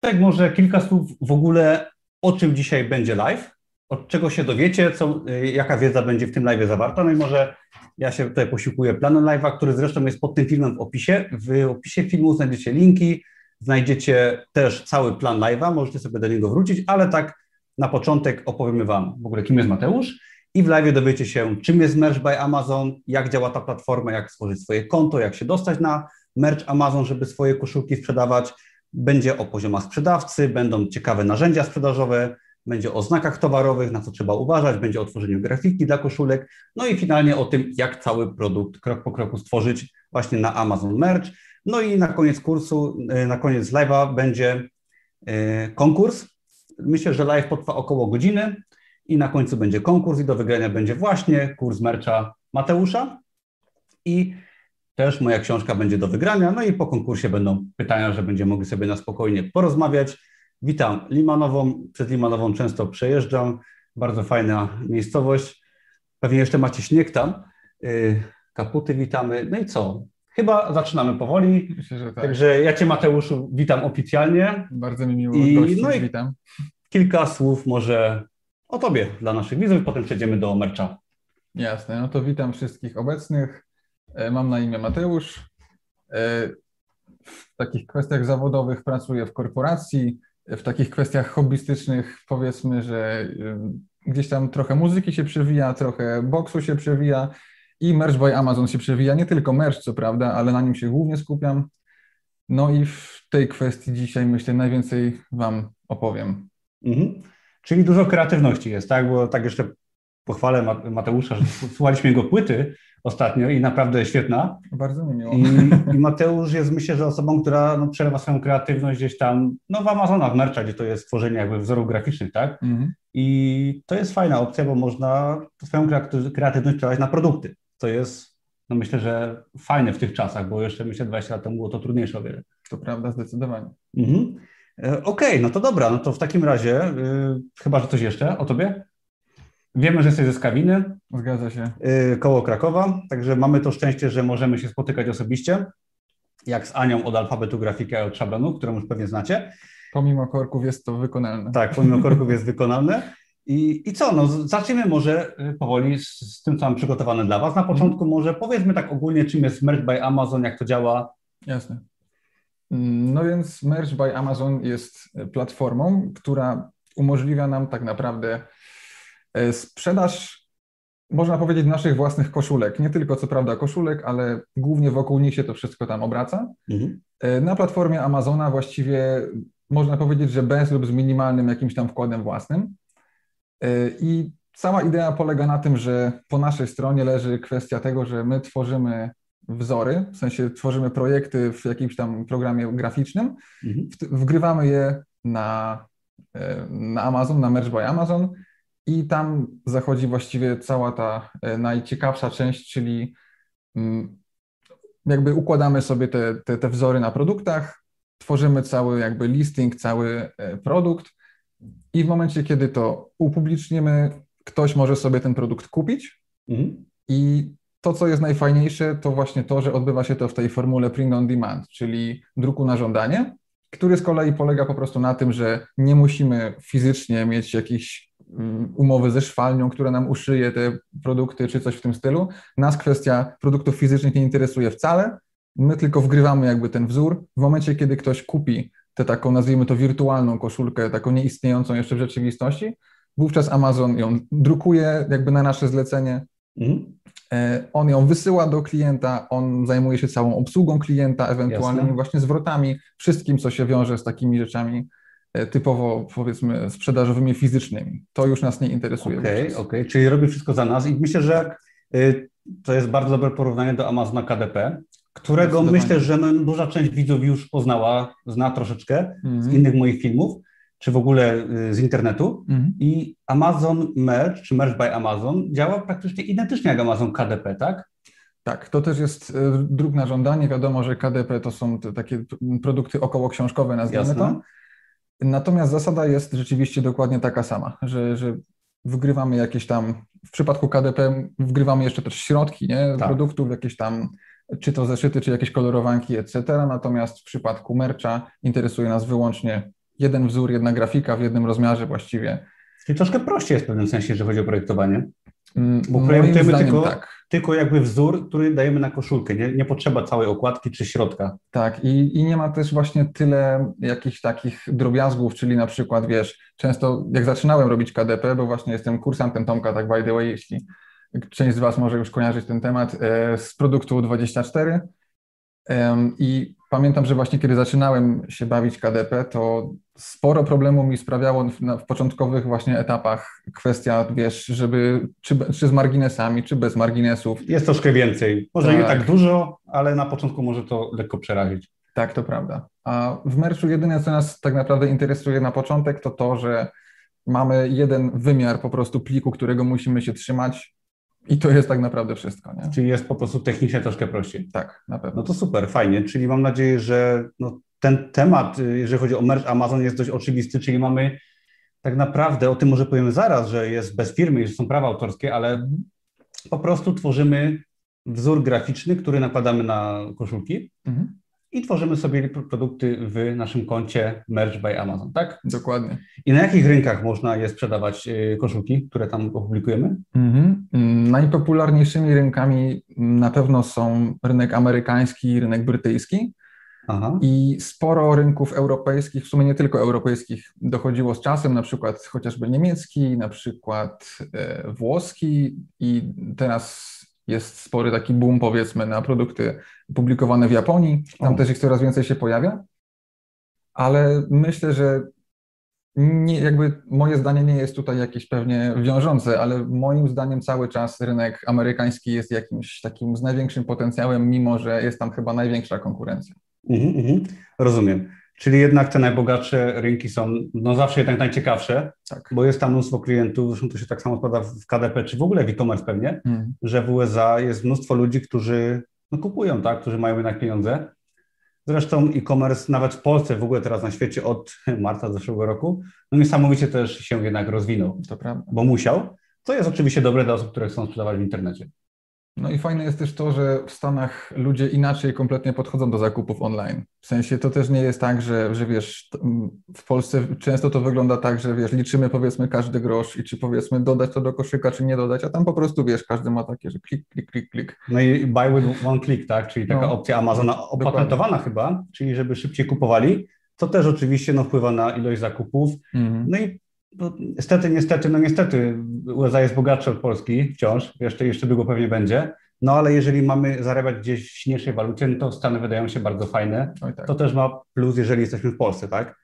Tak, może kilka słów w ogóle, o czym dzisiaj będzie live, od czego się dowiecie, co, y, jaka wiedza będzie w tym live zawarta. No i może ja się tutaj posiłkuję planem live'a, który zresztą jest pod tym filmem w opisie. W opisie filmu znajdziecie linki, znajdziecie też cały plan live'a, możecie sobie do niego wrócić, ale tak na początek opowiemy Wam w ogóle, kim jest Mateusz i w live dowiecie się, czym jest Merch by Amazon, jak działa ta platforma, jak stworzyć swoje konto, jak się dostać na Merch Amazon, żeby swoje koszulki sprzedawać. Będzie o poziomach sprzedawcy, będą ciekawe narzędzia sprzedażowe, będzie o znakach towarowych, na co trzeba uważać, będzie o tworzeniu grafiki dla koszulek, no i finalnie o tym, jak cały produkt krok po kroku stworzyć właśnie na Amazon Merch. No i na koniec kursu, y, na koniec live'a będzie y, konkurs. Myślę, że live potrwa około godziny i na końcu będzie konkurs i do wygrania będzie właśnie kurs mercha Mateusza i też moja książka będzie do wygrania, no i po konkursie będą pytania, że będziemy mogli sobie na spokojnie porozmawiać. Witam Limanową, przez Limanową często przejeżdżam, bardzo fajna miejscowość, pewnie jeszcze macie śnieg tam, y, kaputy witamy, no i co? Chyba zaczynamy powoli, Myślę, tak. także ja Cię Mateuszu witam oficjalnie. Bardzo mi miło I, gościć, no i witam. Kilka słów może o Tobie dla naszych widzów, potem przejdziemy do mercza. Jasne, no to witam wszystkich obecnych. E, mam na imię Mateusz. E, w takich kwestiach zawodowych pracuję w korporacji. W takich kwestiach hobbystycznych powiedzmy, że gdzieś tam trochę muzyki się przewija, trochę boksu się przewija i Merch by Amazon się przewija. Nie tylko merch, co prawda, ale na nim się głównie skupiam. No i w tej kwestii dzisiaj myślę najwięcej Wam opowiem. Mhm. Czyli dużo kreatywności jest, tak? Bo tak jeszcze pochwalę Mateusza, że słuchaliśmy jego płyty ostatnio i naprawdę świetna. Bardzo mi miło. I, I, Mateusz jest myślę, że osobą, która no, przelewa swoją kreatywność gdzieś tam, no w Amazona, w Mercha, gdzie to jest tworzenie jakby wzorów graficznych, tak? Mhm. I to jest fajna opcja, bo można swoją kreatywność przelać na produkty, co jest, no myślę, że fajne w tych czasach, bo jeszcze myślę 20 lat temu było to trudniejsze o wiele. To prawda, zdecydowanie. Mhm. E, okej, okay, no to dobra, no to w takim razie, yy, chyba, że coś jeszcze o tobie? Wiemy, że jesteś ze Skawiny. Zgadza się. Yy, koło Krakowa, także mamy to szczęście, że możemy się spotykać osobiście, jak z Anią od Alfabetu Grafiki od Szablonu, którą już pewnie znacie. Pomimo korków jest to wykonalne. Tak, pomimo korków jest wykonalne. I, I co, no zacznijmy może y, powoli z, z, tym, co mam przygotowane dla Was. Na początku może powiedzmy tak ogólnie, czym jest Merch by Amazon, jak to działa. Jasne. No więc Merch by Amazon jest platformą, która umożliwia nam tak naprawdę sprzedaż, można powiedzieć, naszych własnych koszulek. Nie tylko co prawda koszulek, ale głównie wokół nich się to wszystko tam obraca. Mhm. E, na platformie Amazona właściwie można powiedzieć, że bez lub z minimalnym jakimś tam wkładem własnym. E, I cała idea polega na tym, że po naszej stronie leży kwestia tego, że my tworzymy wzory, w sensie tworzymy projekty w jakimś tam programie graficznym, mhm. wgrywamy je na, e, na Amazon, na Merch by Amazon i tam zachodzi właściwie cała ta e, najciekawsza część, czyli mm, jakby układamy sobie te, te, te wzory na produktach, tworzymy cały jakby listing, cały e, produkt i w momencie, kiedy to upublicznimy, ktoś może sobie ten produkt kupić mhm. i to, co jest najfajniejsze, to właśnie to, że odbywa się to w tej formule print on demand, czyli druku na żądanie, który z kolei polega po prostu na tym, że nie musimy fizycznie mieć jakiejś mm, umowy ze szwalnią, która nam uszyje te produkty czy coś w tym stylu. Nas kwestia produktów fizycznych nie interesuje wcale. My tylko wgrywamy jakby ten wzór. W momencie, kiedy ktoś kupi tę taką, nazwijmy to wirtualną koszulkę, taką nieistniejącą jeszcze w rzeczywistości, wówczas Amazon ją drukuje jakby na nasze zlecenie. Mhm. E, on ją wysyła do klienta, on zajmuje się całą obsługą klienta, ewentualnymi właśnie zwrotami, wszystkim, co się wiąże z takimi rzeczami typowo powiedzmy sprzedażowymi, fizycznymi. To już nas nie interesuje. Okej, okay, okej, okay. czyli robi wszystko za nas i myślę, że y, to jest bardzo dobre porównanie do Amazona KDP, którego myślę, że no, duża część widzów już poznała, zna troszeczkę mm -hmm. z mhm. innych moich filmów czy w ogóle y, z internetu. Mhm. I Amazon Merch, czy Merch by Amazon działa praktycznie identycznie jak Amazon KDP, tak? Tak, to też jest druk na żądanie. Wiadomo, że KDP to są te takie produkty około książkowe, nazwijmy to. Natomiast zasada jest rzeczywiście dokładnie taka sama, że, że wgrywamy jakieś tam, w przypadku KDP wgrywamy jeszcze też środki nie? Tak. produktów, jakieś tam, czy to zeszyty, czy jakieś kolorowanki, etc. Natomiast w przypadku mercha interesuje nas wyłącznie jeden wzór, jedna grafika w jednym rozmiarze właściwie. Czyli troszkę prościej jest w pewnym sensie, jeżeli chodzi o projektowanie. Mm, Bo projektujemy tylko- tak. Tylko jakby wzór, który dajemy na koszulkę. Nie, nie potrzeba całej okładki czy środka. Tak, i, i nie ma też właśnie tyle jakichś takich drobiazgów, czyli na przykład, wiesz, często jak zaczynałem robić KDP, bo właśnie jestem kursantem Tomka, tak by the way, jeśli część z Was może już kojarzyć ten temat, e, z produktu 24. Em, I pamiętam, że właśnie kiedy zaczynałem się bawić KDP, to sporo problemu mi sprawiało w, początkowych właśnie etapach kwestia, wiesz, żeby czy, czy z marginesami, czy bez marginesów. Jest troszkę więcej. Może nie Tak. tak dużo, ale na początku może to lekko przerazić. Tak, to prawda. A w merchu jedyne, co nas tak naprawdę interesuje na początek, to to, że mamy jeden wymiar po prostu pliku, którego musimy się trzymać i to jest tak naprawdę wszystko, nie? Czyli jest po prostu technicznie troszkę prościej. Tak, na pewno. No to super, fajnie. Czyli mam nadzieję, że no, ten temat, y, jeżeli chodzi o merch Amazon, jest dość oczywisty, czyli mamy tak naprawdę, o tym może powiemy zaraz, że jest bez firmy i że są prawa autorskie, ale po prostu tworzymy wzór graficzny, który nakładamy na koszulki Mhm. i tworzymy sobie pro- produkty w naszym koncie Merch by Amazon, tak? Dokładnie. I na jakich rynkach można je sprzedawać, y, koszulki, które tam opublikujemy? Mhm. Mm, Najpopularniejszymi rynkami na pewno są rynek amerykański i rynek brytyjski Aha. i sporo rynków europejskich, w sumie nie tylko europejskich, dochodziło z czasem, na przykład chociażby niemiecki, na przykład e, włoski i teraz jest spory taki boom powiedzmy na produkty publikowane w Japonii, tam O. też ich coraz więcej się pojawia, ale myślę, że nie, jakby moje zdanie nie jest tutaj jakieś pewnie wiążące, ale moim zdaniem cały czas rynek amerykański jest jakimś takim z największym potencjałem, mimo że jest tam chyba największa konkurencja. Mhm, mhm. Rozumiem. Czyli jednak te najbogatsze rynki są no zawsze jednak najciekawsze, Tak. bo jest tam mnóstwo klientów, zresztą to się tak samo składa w KDP, czy w ogóle w e-commerce pewnie, Mhm. że w USA jest mnóstwo ludzi, którzy no, kupują, tak, którzy mają jednak pieniądze. Zresztą e-commerce nawet w Polsce, w ogóle teraz na świecie od marca zeszłego roku, no niesamowicie też się jednak rozwinął, bo musiał, co jest oczywiście dobre dla osób, które chcą sprzedawać w internecie. No i fajne jest też to, że w Stanach ludzie inaczej kompletnie podchodzą do zakupów online. W sensie to też nie jest tak, że, że wiesz, w Polsce często to wygląda tak, że wiesz, liczymy powiedzmy każdy grosz i czy powiedzmy dodać to do koszyka, czy nie dodać, a tam po prostu wiesz, każdy ma takie, że klik, klik, klik, klik. No i buy with one click, tak? Czyli taka No, opcja Amazona opatentowana chyba, czyli żeby szybciej kupowali, co też oczywiście no, wpływa na ilość zakupów. Mhm. No i no, niestety, niestety, no niestety USA jest bogatsze od Polski wciąż, jeszcze, jeszcze długo pewnie będzie, no ale jeżeli mamy zarabiać gdzieś w silniejszej walucie, no to Stany wydają się bardzo fajne. Tak. To też ma plus, jeżeli jesteśmy w Polsce, tak?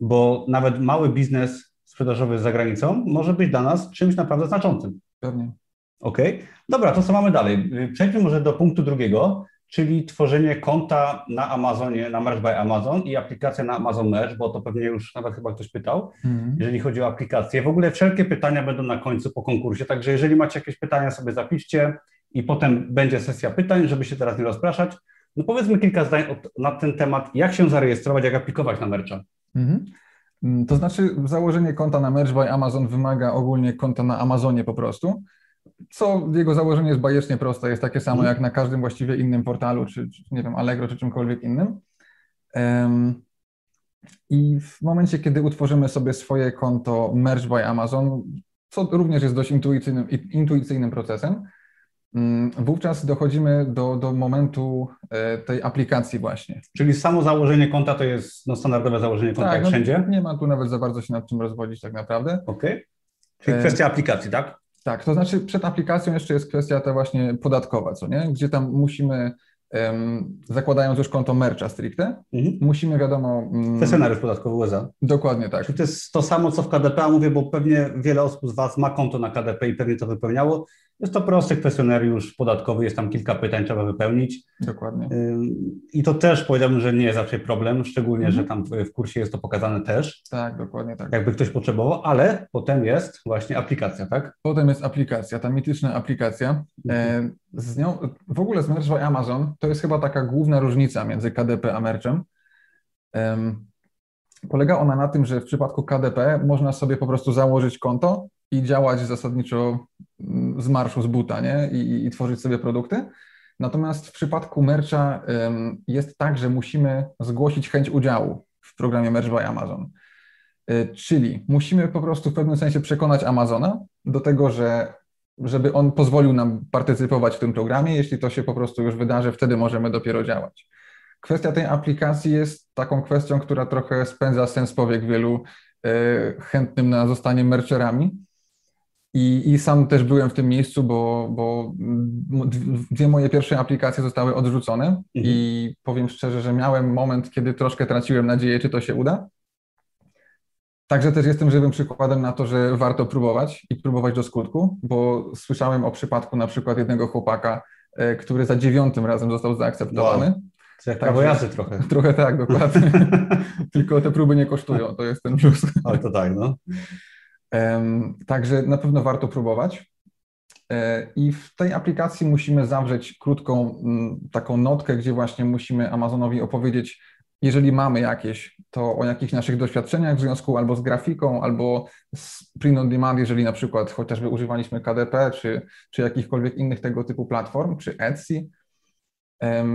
Bo nawet mały biznes sprzedażowy za granicą może być dla nas czymś naprawdę znaczącym. Pewnie. Okej, dobra, to co mamy dalej? Przejdźmy może do punktu drugiego, czyli tworzenie konta na Amazonie, na Merch by Amazon i aplikacja na Amazon Merch, bo to pewnie już nawet chyba ktoś pytał, Mhm. jeżeli chodzi o aplikację. W ogóle wszelkie pytania będą na końcu po konkursie, także jeżeli macie jakieś pytania, sobie zapiszcie i potem będzie sesja pytań, żeby się teraz nie rozpraszać. No powiedzmy kilka zdań o- na ten temat, jak się zarejestrować, jak aplikować na Mercha. Mhm. Mm, To znaczy, założenie konta na Merch by Amazon wymaga ogólnie konta na Amazonie po prostu, co jego założenie jest bajecznie proste, jest takie samo Mhm. jak na każdym właściwie innym portalu, czy, czy nie wiem, Allegro, czy czymkolwiek innym. I w momencie, kiedy utworzymy sobie swoje konto Merch by Amazon, co również jest dość intuicyjnym, intuicyjnym procesem, mm, wówczas dochodzimy do, do momentu e, tej aplikacji właśnie. Czyli samo założenie konta to jest no, standardowe założenie konta jak no, wszędzie. nie ma tu nawet za bardzo się nad czym rozwodzić tak naprawdę. Okej. Czyli E, kwestia aplikacji, tak? Tak, to znaczy przed aplikacją jeszcze jest kwestia ta właśnie podatkowa, co nie? Gdzie tam musimy, em, zakładając już konto mercha stricte, Mhm. musimy wiadomo... mm, Kwestionariusz podatkowy USA. Dokładnie tak. Czy to jest to samo, co w KDP, a mówię, bo pewnie wiele osób z Was ma konto na KDP i pewnie to wypełniało. Jest to prosty kwestionariusz podatkowy, jest tam kilka pytań, trzeba wypełnić. Dokładnie. I to też powiedziałbym, że nie jest zawsze problem, szczególnie, Mhm. że tam w kursie jest to pokazane też, Tak, dokładnie tak. jakby ktoś potrzebował, ale potem jest właśnie aplikacja, tak? Potem jest aplikacja, ta mityczna aplikacja. E, z nią, w ogóle z Merch by Amazon to jest chyba taka główna różnica między KDP a Merchem. Em, Polega ona na tym, że w przypadku KDP można sobie po prostu założyć konto i działać zasadniczo mm, z marszu, z buta, nie? I, i, tworzyć sobie produkty. Natomiast w przypadku mercha jest tak, że musimy zgłosić chęć udziału w programie Merge by Amazon. Y, czyli musimy po prostu w pewnym sensie przekonać Amazona do tego, że żeby on pozwolił nam partycypować w tym programie. Jeśli to się po prostu już wydarzy, wtedy możemy dopiero działać. Kwestia tej aplikacji jest taką kwestią, która trochę spędza sens powiek wielu y, chętnym na zostanie mercherami. I, I sam też byłem w tym miejscu, bo, bo dwie moje pierwsze aplikacje zostały odrzucone mhm. i powiem szczerze, że miałem moment, kiedy troszkę traciłem nadzieję, czy to się uda. Także też jestem żywym przykładem na to, że warto próbować i próbować do skutku, bo słyszałem o przypadku na przykład jednego chłopaka, e, który za dziewiątym razem został zaakceptowany. Wow. To jak prawo jazdy trochę. Trochę tak, dokładnie. Tylko te próby nie kosztują, to jest ten plus. Ale to tak, no. Także na pewno warto próbować. E, I w tej aplikacji musimy zawrzeć krótką mm, taką notkę, gdzie właśnie musimy Amazonowi opowiedzieć, jeżeli mamy jakieś, to o jakichś naszych doświadczeniach w związku albo z grafiką, albo z print on demand, jeżeli na przykład chociażby używaliśmy KDP, czy, czy jakichkolwiek innych tego typu platform, czy Etsy.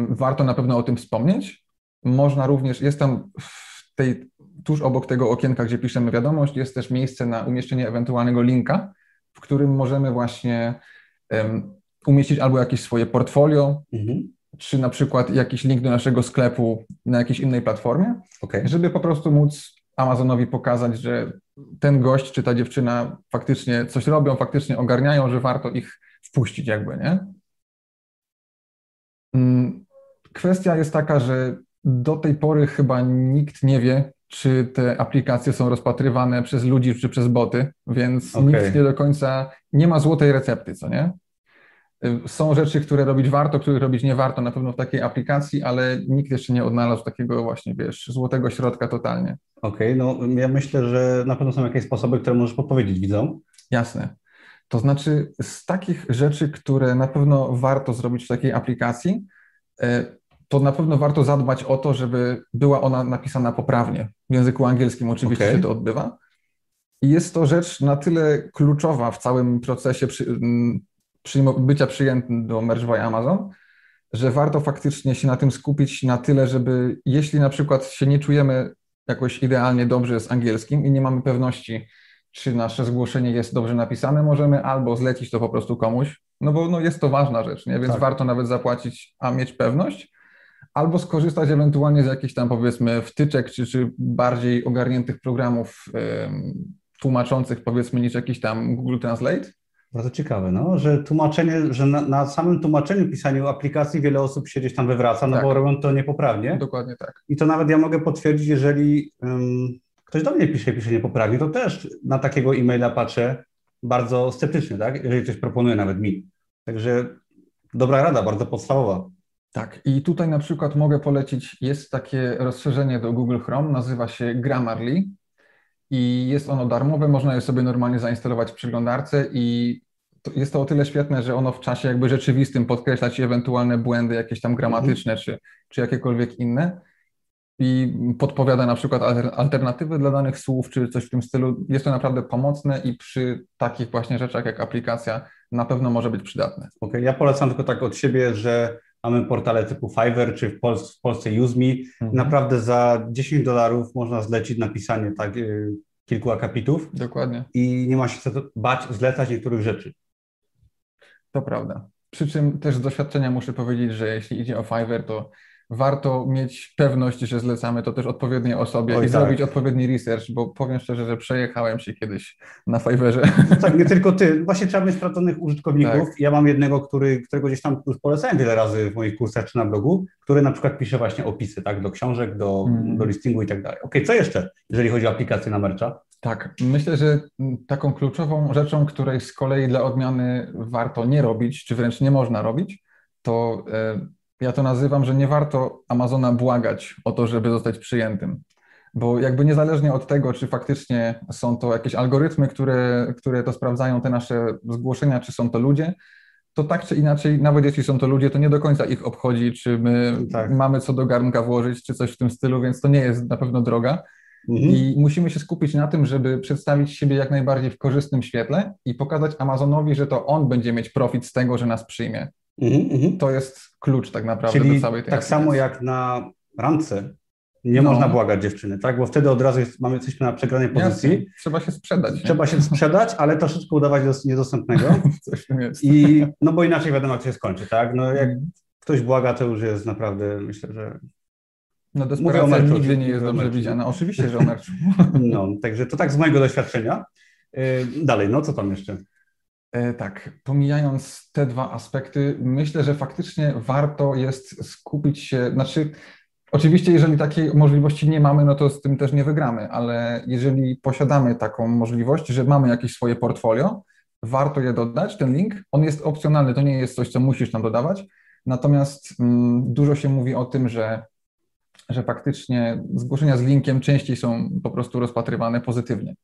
Warto na pewno o tym wspomnieć. Można również, jest tam w tej tuż obok tego okienka, gdzie piszemy wiadomość, jest też miejsce na umieszczenie ewentualnego linka, w którym możemy właśnie um, umieścić albo jakieś swoje portfolio, mhm. czy na przykład jakiś link do naszego sklepu na jakiejś innej platformie, okay. żeby po prostu móc Amazonowi pokazać, że ten gość czy ta dziewczyna faktycznie coś robią, faktycznie ogarniają, że warto ich wpuścić jakby, nie? Mm, kwestia jest taka, że do tej pory chyba nikt nie wie, czy te aplikacje są rozpatrywane przez ludzi, czy przez boty, więc okay. nikt nie do końca nie ma złotej recepty, co nie? Są rzeczy, które robić warto, których robić nie warto na pewno w takiej aplikacji, ale nikt jeszcze nie odnalazł takiego właśnie, wiesz, złotego środka totalnie. Okej, okay, no ja myślę, że na pewno są jakieś sposoby, które możesz podpowiedzieć widzom. Jasne. To znaczy z takich rzeczy, które na pewno warto zrobić w takiej aplikacji, y, to na pewno warto zadbać o to, żeby była ona napisana poprawnie. W języku angielskim oczywiście okay. się to odbywa. I jest to rzecz na tyle kluczowa w całym procesie przy, bycia przyjętym do Merge Amazon, że warto faktycznie się na tym skupić na tyle, żeby jeśli na przykład się nie czujemy jakoś idealnie dobrze z angielskim i nie mamy pewności, czy nasze zgłoszenie jest dobrze napisane, możemy albo zlecić to po prostu komuś, no bo no jest to ważna rzecz, nie? więc tak. warto nawet zapłacić, a mieć pewność, albo skorzystać ewentualnie z jakichś tam powiedzmy wtyczek, czy, czy bardziej ogarniętych programów tłumaczących powiedzmy niż jakiś tam Google Translate. Bardzo ciekawe, no, że tłumaczenie, że na, na, samym tłumaczeniu, pisaniu aplikacji wiele osób się gdzieś tam wywraca, no tak. bo robią to niepoprawnie. Dokładnie tak. I to nawet ja mogę potwierdzić, jeżeli um, ktoś do mnie pisze, pisze niepoprawnie, to też na takiego e-maila patrzę bardzo sceptycznie, tak, jeżeli ktoś proponuje nawet mi. Także dobra rada, bardzo podstawowa. Tak, i tutaj na przykład mogę polecić, jest takie rozszerzenie do Google Chrome, nazywa się Grammarly i jest ono darmowe, można je sobie normalnie zainstalować w przeglądarce i to jest to o tyle świetne, że ono w czasie jakby rzeczywistym podkreśla Ci ewentualne błędy jakieś tam gramatyczne czy, czy jakiekolwiek inne i podpowiada na przykład alternatywy dla danych słów czy coś w tym stylu. Jest to naprawdę pomocne i przy takich właśnie rzeczach jak aplikacja na pewno może być przydatne. Okej, okay. ja polecam tylko tak od siebie, że Mamy portale typu Fiverr czy w, Pol w Polsce UseMe. Mhm. Naprawdę za 10 dolarów można zlecić napisanie tak, y, kilku akapitów. Dokładnie. I nie ma się co bać zlecać niektórych rzeczy. To prawda. Przy czym też z doświadczenia muszę powiedzieć, że jeśli idzie o Fiverr, to warto mieć pewność, że zlecamy to też odpowiedniej osobie Oj, i tak. zrobić odpowiedni research, bo powiem szczerze, że przejechałem się kiedyś na Fiverrze. No tak, nie tylko ty. Właśnie trzeba mieć sprawdzonych użytkowników. Tak. Ja mam jednego, który, którego gdzieś tam już polecałem wiele razy w moich kursach czy na blogu, który na przykład pisze właśnie opisy tak, do książek, do, mm. do listingu i tak dalej. Ok, co jeszcze, jeżeli chodzi o aplikację na mercha? Tak, myślę, że taką kluczową rzeczą, której z kolei dla odmiany warto nie robić, czy wręcz nie można robić, to e, ja to nazywam, że nie warto Amazona błagać o to, żeby zostać przyjętym. Bo jakby niezależnie od tego, czy faktycznie są to jakieś algorytmy, które, które to sprawdzają, te nasze zgłoszenia, czy są to ludzie, to tak czy inaczej, nawet jeśli są to ludzie, to nie do końca ich obchodzi, czy my tak. mamy co do garnka włożyć, czy coś w tym stylu, więc to nie jest na pewno droga. Mhm. I musimy się skupić na tym, żeby przedstawić siebie jak najbardziej w korzystnym świetle i pokazać Amazonowi, że to on będzie mieć profit z tego, że nas przyjmie. Mhm, mhm. To jest klucz tak naprawdę Czyli do całej tej Tak samo jak na randce Nie No. można błagać dziewczyny, tak? Bo wtedy od razu jest, mamy, jesteśmy na przegranej pozycji. Jasne. Trzeba się sprzedać. nie? Trzeba się sprzedać, ale troszeczkę udawać dos- niedostępnego. Coś w tym jest. I, no bo inaczej wiadomo, jak to się skończy, tak? No jak Mhm. ktoś błaga, to już jest naprawdę, myślę, że No Mówię o desperacja nigdy nie jest dobrze widziana. Oczywiście, że o meczu. no, także to tak z mojego doświadczenia. Yy, Dalej, no co tam jeszcze? E, Tak, pomijając te dwa aspekty, myślę, że faktycznie warto jest skupić się, znaczy, oczywiście, jeżeli takiej możliwości nie mamy, no to z tym też nie wygramy, ale jeżeli posiadamy taką możliwość, że mamy jakieś swoje portfolio, warto je dodać, ten link, on jest opcjonalny, to nie jest coś, co musisz tam dodawać, natomiast mm, dużo się mówi o tym, że, że faktycznie zgłoszenia z linkiem częściej są po prostu rozpatrywane pozytywnie.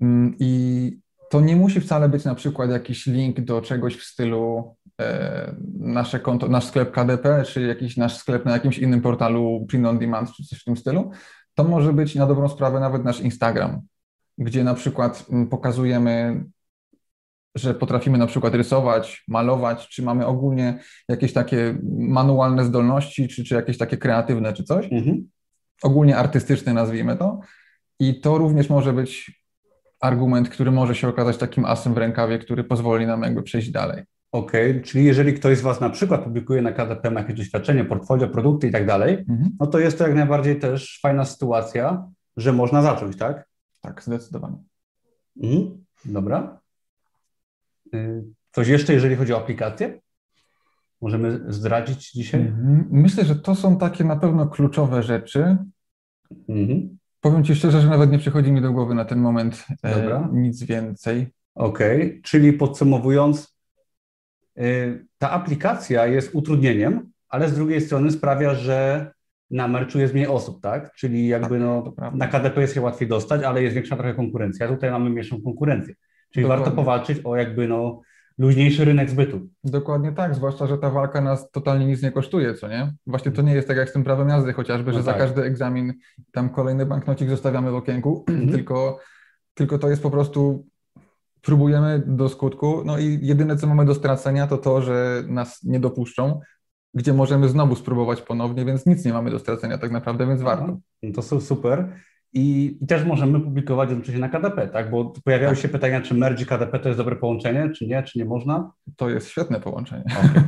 Mm, I to nie musi wcale być na przykład jakiś link do czegoś w stylu e, nasze konto, nasz sklep KDP, czy jakiś nasz sklep na jakimś innym portalu print on demand, czy coś w tym stylu. To może być na dobrą sprawę nawet nasz Instagram, gdzie na przykład mm, pokazujemy, że potrafimy na przykład rysować, malować, czy mamy ogólnie jakieś takie manualne zdolności, czy, czy jakieś takie kreatywne, czy coś Mhm. ogólnie artystyczny, nazwijmy to. I to również może być argument, który może się okazać takim asem w rękawie, który pozwoli nam jakby przejść dalej. Okej, czyli jeżeli ktoś z Was na przykład publikuje na KDP, ma jakieś doświadczenie, portfolio, produkty i tak dalej, no to jest to jak najbardziej też fajna sytuacja, że można zacząć, tak? Tak, zdecydowanie. Mhm. Dobra. Y, Coś jeszcze, jeżeli chodzi o aplikację? Możemy zdradzić dzisiaj? Mhm. Myślę, że to są takie na pewno kluczowe rzeczy. Mhm. Powiem Ci szczerze, że nawet nie przychodzi mi do głowy na ten moment e, Dobra. nic więcej. Okej, czyli podsumowując, y, ta aplikacja jest utrudnieniem, ale z drugiej strony sprawia, że na merczu jest mniej osób, tak? Czyli jakby Tak, no, na KDP jest się łatwiej dostać, ale jest większa trochę konkurencja. Tutaj mamy mniejszą konkurencję. Czyli Dokładnie. warto powalczyć o jakby no luźniejszy rynek zbytu. Dokładnie tak, zwłaszcza, że ta walka nas totalnie nic nie kosztuje, co nie? Właśnie to nie jest tak jak z tym prawem jazdy chociażby, No że za tak. każdy egzamin tam kolejny banknocik zostawiamy w okienku, Mhm. tylko, tylko to jest po prostu próbujemy do skutku, no i jedyne co mamy do stracenia to to, że nas nie dopuszczą, gdzie możemy znowu spróbować ponownie, więc nic nie mamy do stracenia tak naprawdę, więc warto. No to su- super. I, I też możemy publikować jednocześnie na KDP, tak? Bo pojawiały Tak. się pytania, czy merge KDP to jest dobre połączenie, czy nie, czy nie można. To jest świetne połączenie.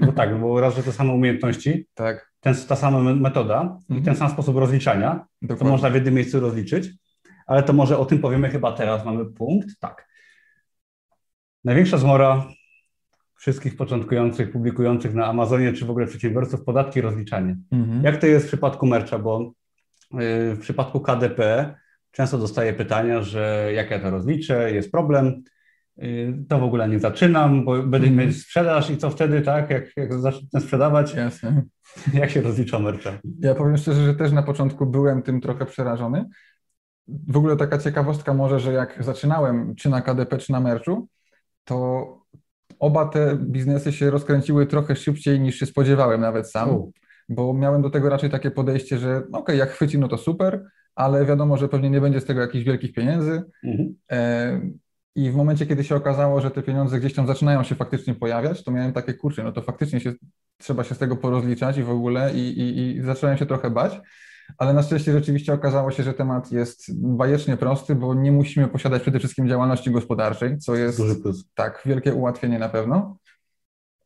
Bo tak, bo raz, że te same umiejętności, Tak, ten, ta sama me- metoda i Mhm. ten sam sposób rozliczania, to dokładnie. można w jednym miejscu rozliczyć, ale to może o tym powiemy chyba teraz. Mamy punkt. Tak. Największa zmora wszystkich początkujących, publikujących na Amazonie, czy w ogóle przedsiębiorców, podatki rozliczanie. Mhm. Jak to jest w przypadku mercha, bo w przypadku KDP często dostaję pytania, że jak ja to rozliczę, jest problem, y, to w ogóle nie zaczynam, bo będę Mhm. mieć sprzedaż i co wtedy, tak, jak, jak zacznę sprzedawać, Jasne. jak się rozlicza mercha? Ja powiem szczerze, że też na początku byłem tym trochę przerażony. W ogóle taka ciekawostka może, że jak zaczynałem czy na KDP, czy na Merczu, to oba te biznesy się rozkręciły trochę szybciej niż się spodziewałem nawet sam, U. bo miałem do tego raczej takie podejście, że okej, jak chwyci, no to super, ale wiadomo, że pewnie nie będzie z tego jakichś wielkich pieniędzy. Mhm. E, I w momencie, kiedy się okazało, że te pieniądze gdzieś tam zaczynają się faktycznie pojawiać, to miałem takie kurczę, no to faktycznie się, trzeba się z tego porozliczać i w ogóle i, i, i zacząłem się trochę bać, ale na szczęście rzeczywiście okazało się, że temat jest bajecznie prosty, bo nie musimy posiadać przede wszystkim działalności gospodarczej, co jest tak, wielkie ułatwienie na pewno.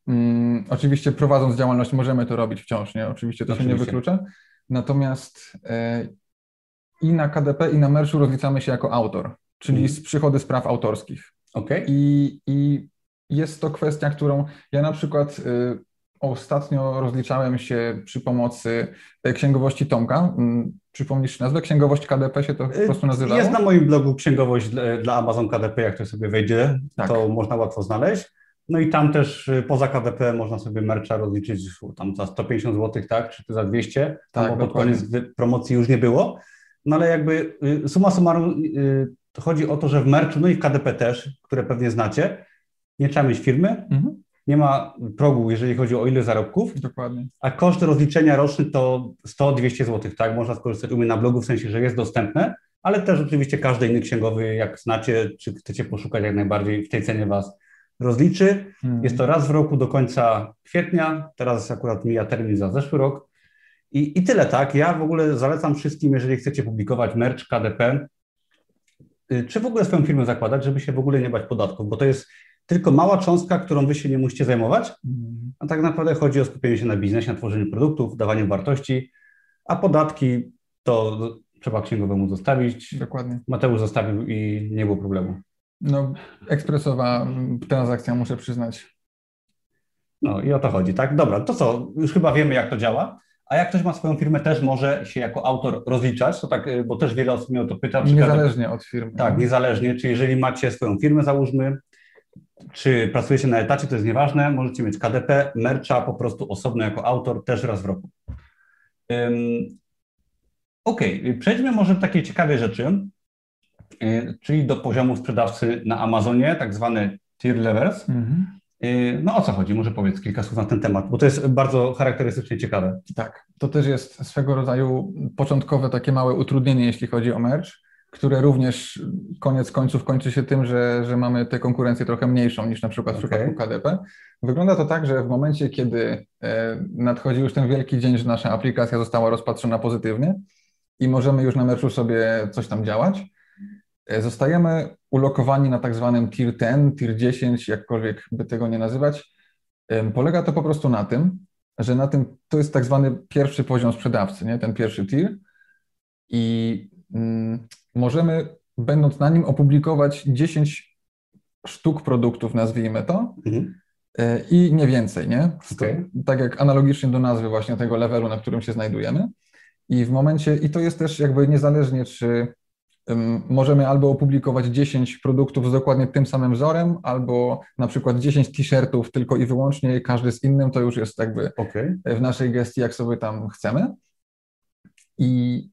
Mm, oczywiście prowadząc działalność możemy to robić wciąż, nie? Oczywiście to się nie Oczywiście. wyklucza. Natomiast e, i na KDP, i na Merszu rozliczamy się jako autor, czyli Mhm. z przychody spraw autorskich. Okej. I, I jest to kwestia, którą ja na przykład y, ostatnio rozliczałem się przy pomocy e, księgowości Tomka. Mm, Przypomnisz nazwę? Księgowość KDP się to po prostu nazywało? Jest na moim blogu księgowość dla, Amazon KDP, jak to sobie wejdzie, Tak. to można łatwo znaleźć. No i tam też y, poza KDP można sobie mercha rozliczyć tam za 150 zł, tak, czy za 200, tam Tak, bo pod koniec promocji już nie było. No ale jakby y, summa summarum y, to chodzi o to, że w merchu, no i w KDP też, które pewnie znacie, nie trzeba mieć firmy, Mhm, nie ma progu, jeżeli chodzi o ile zarobków, dokładnie. a koszt rozliczenia roczny to 100-200 zł, tak? Można skorzystać u mnie na blogu, w sensie, że jest dostępne, ale też oczywiście każdy inny księgowy, jak znacie, czy chcecie poszukać jak najbardziej w tej cenie Was rozliczy. Mhm. Jest to raz w roku do końca kwietnia, teraz akurat mija termin za zeszły rok I, I tyle, tak. Ja w ogóle zalecam wszystkim, jeżeli chcecie publikować merch KDP, y, czy w ogóle swoją firmę zakładać, żeby się w ogóle nie bać podatków, bo to jest tylko mała cząstka, którą wy się nie musicie zajmować, a tak naprawdę chodzi o skupienie się na biznesie, na tworzeniu produktów, dawaniu wartości, a podatki to trzeba księgowemu zostawić. Dokładnie. Mateusz zostawił i nie było problemu. No, ekspresowa transakcja, muszę przyznać. No i o to chodzi, tak? Dobra, to co, już chyba wiemy, jak to działa. A jak ktoś ma swoją firmę, też może się jako autor rozliczać, to tak, bo też wiele osób mnie o to pyta. Niezależnie od firmy. Tak, niezależnie. Czy jeżeli macie swoją firmę, załóżmy, czy pracujecie na etacie, to jest nieważne, możecie mieć KDP, mercha po prostu osobno jako autor też raz w roku. Um, OK, przejdźmy może do takiej ciekawej rzeczy, czyli do poziomu sprzedawcy na Amazonie, tak zwany tier levels. Mhm. Y, no o co chodzi? Może powiedz kilka słów na ten temat, bo to jest bardzo charakterystycznie ciekawe. Tak, to też jest swego rodzaju początkowe takie małe utrudnienie, jeśli chodzi o merch, które również koniec końców kończy się tym, że, że mamy tę konkurencję trochę mniejszą niż na przykład w okay. przypadku KDP. Wygląda to tak, że w momencie, kiedy e, nadchodzi już ten wielki dzień, że nasza aplikacja została rozpatrzona pozytywnie i możemy już na merchu sobie coś tam działać, zostajemy ulokowani na tak zwanym tier 10, tier 10, jakkolwiek by tego nie nazywać. Polega to po prostu na tym, że na tym to jest tak zwany pierwszy poziom sprzedawcy, nie? ten pierwszy tier i mm, możemy, będąc na nim, opublikować 10 sztuk produktów, nazwijmy to, mhm. E, i nie więcej, nie? Okay. tak jak analogicznie do nazwy właśnie tego levelu, na którym się znajdujemy. I w momencie, i to jest też jakby niezależnie, czy możemy albo opublikować 10 produktów z dokładnie tym samym wzorem, albo na przykład 10 t-shirtów tylko i wyłącznie, każdy z innym, to już jest jakby okay. w naszej gestii, jak sobie tam chcemy. I,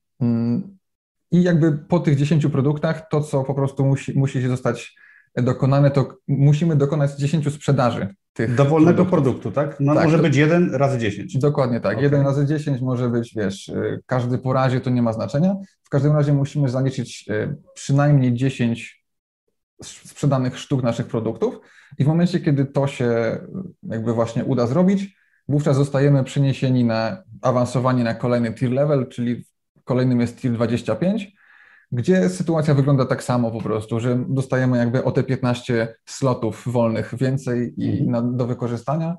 I jakby po tych 10 produktach, to co po prostu musi, musi zostać dokonane, to musimy dokonać 10 sprzedaży tych Dowolnego produktu, tak? No, tak? Może być jeden razy 10. Dokładnie tak. Okay. Jeden razy 10 może być, wiesz, y, każdy po razie to nie ma znaczenia. W każdym razie musimy zaliczyć y, przynajmniej 10 sprzedanych sztuk naszych produktów i w momencie, kiedy to się y, jakby właśnie uda zrobić, wówczas zostajemy przeniesieni na awansowanie na kolejny tier level, czyli kolejnym jest tier 25 gdzie sytuacja wygląda tak samo po prostu, że dostajemy jakby o te 15 slotów wolnych więcej i mhm. na, do wykorzystania.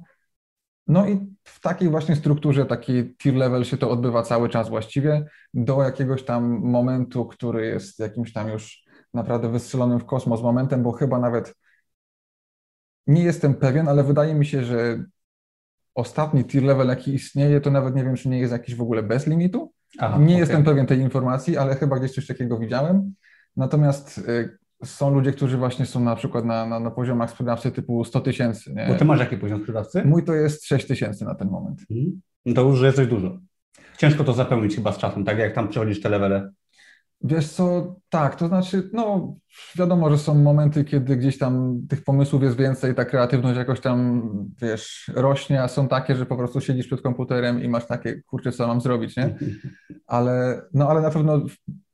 No i w takiej właśnie strukturze, taki tier level się to odbywa cały czas właściwie do jakiegoś tam momentu, który jest jakimś tam już naprawdę wystrzelonym w kosmos momentem, bo chyba nawet nie jestem pewien, ale wydaje mi się, że ostatni tier level, jaki istnieje, to nawet nie wiem, czy nie jest jakiś w ogóle bez limitu. Aha, nie okay. jestem pewien tej informacji, ale chyba gdzieś coś takiego widziałem. Natomiast y, są ludzie, którzy właśnie są na przykład na, na, na poziomach sprzedawcy typu 100 tysięcy. Bo ty masz jaki poziom sprzedawcy? Mój to jest 6 tysięcy na ten moment. Mhm. No to już jest coś dużo. Ciężko to zapełnić chyba z czasem, tak jak tam przechodzisz te levele. Wiesz co, tak, to znaczy, no wiadomo, że są momenty, kiedy gdzieś tam tych pomysłów jest więcej, ta kreatywność jakoś tam, wiesz, rośnie, a są takie, że po prostu siedzisz przed komputerem i masz takie, kurczę, co mam zrobić, nie? Ale, no ale na pewno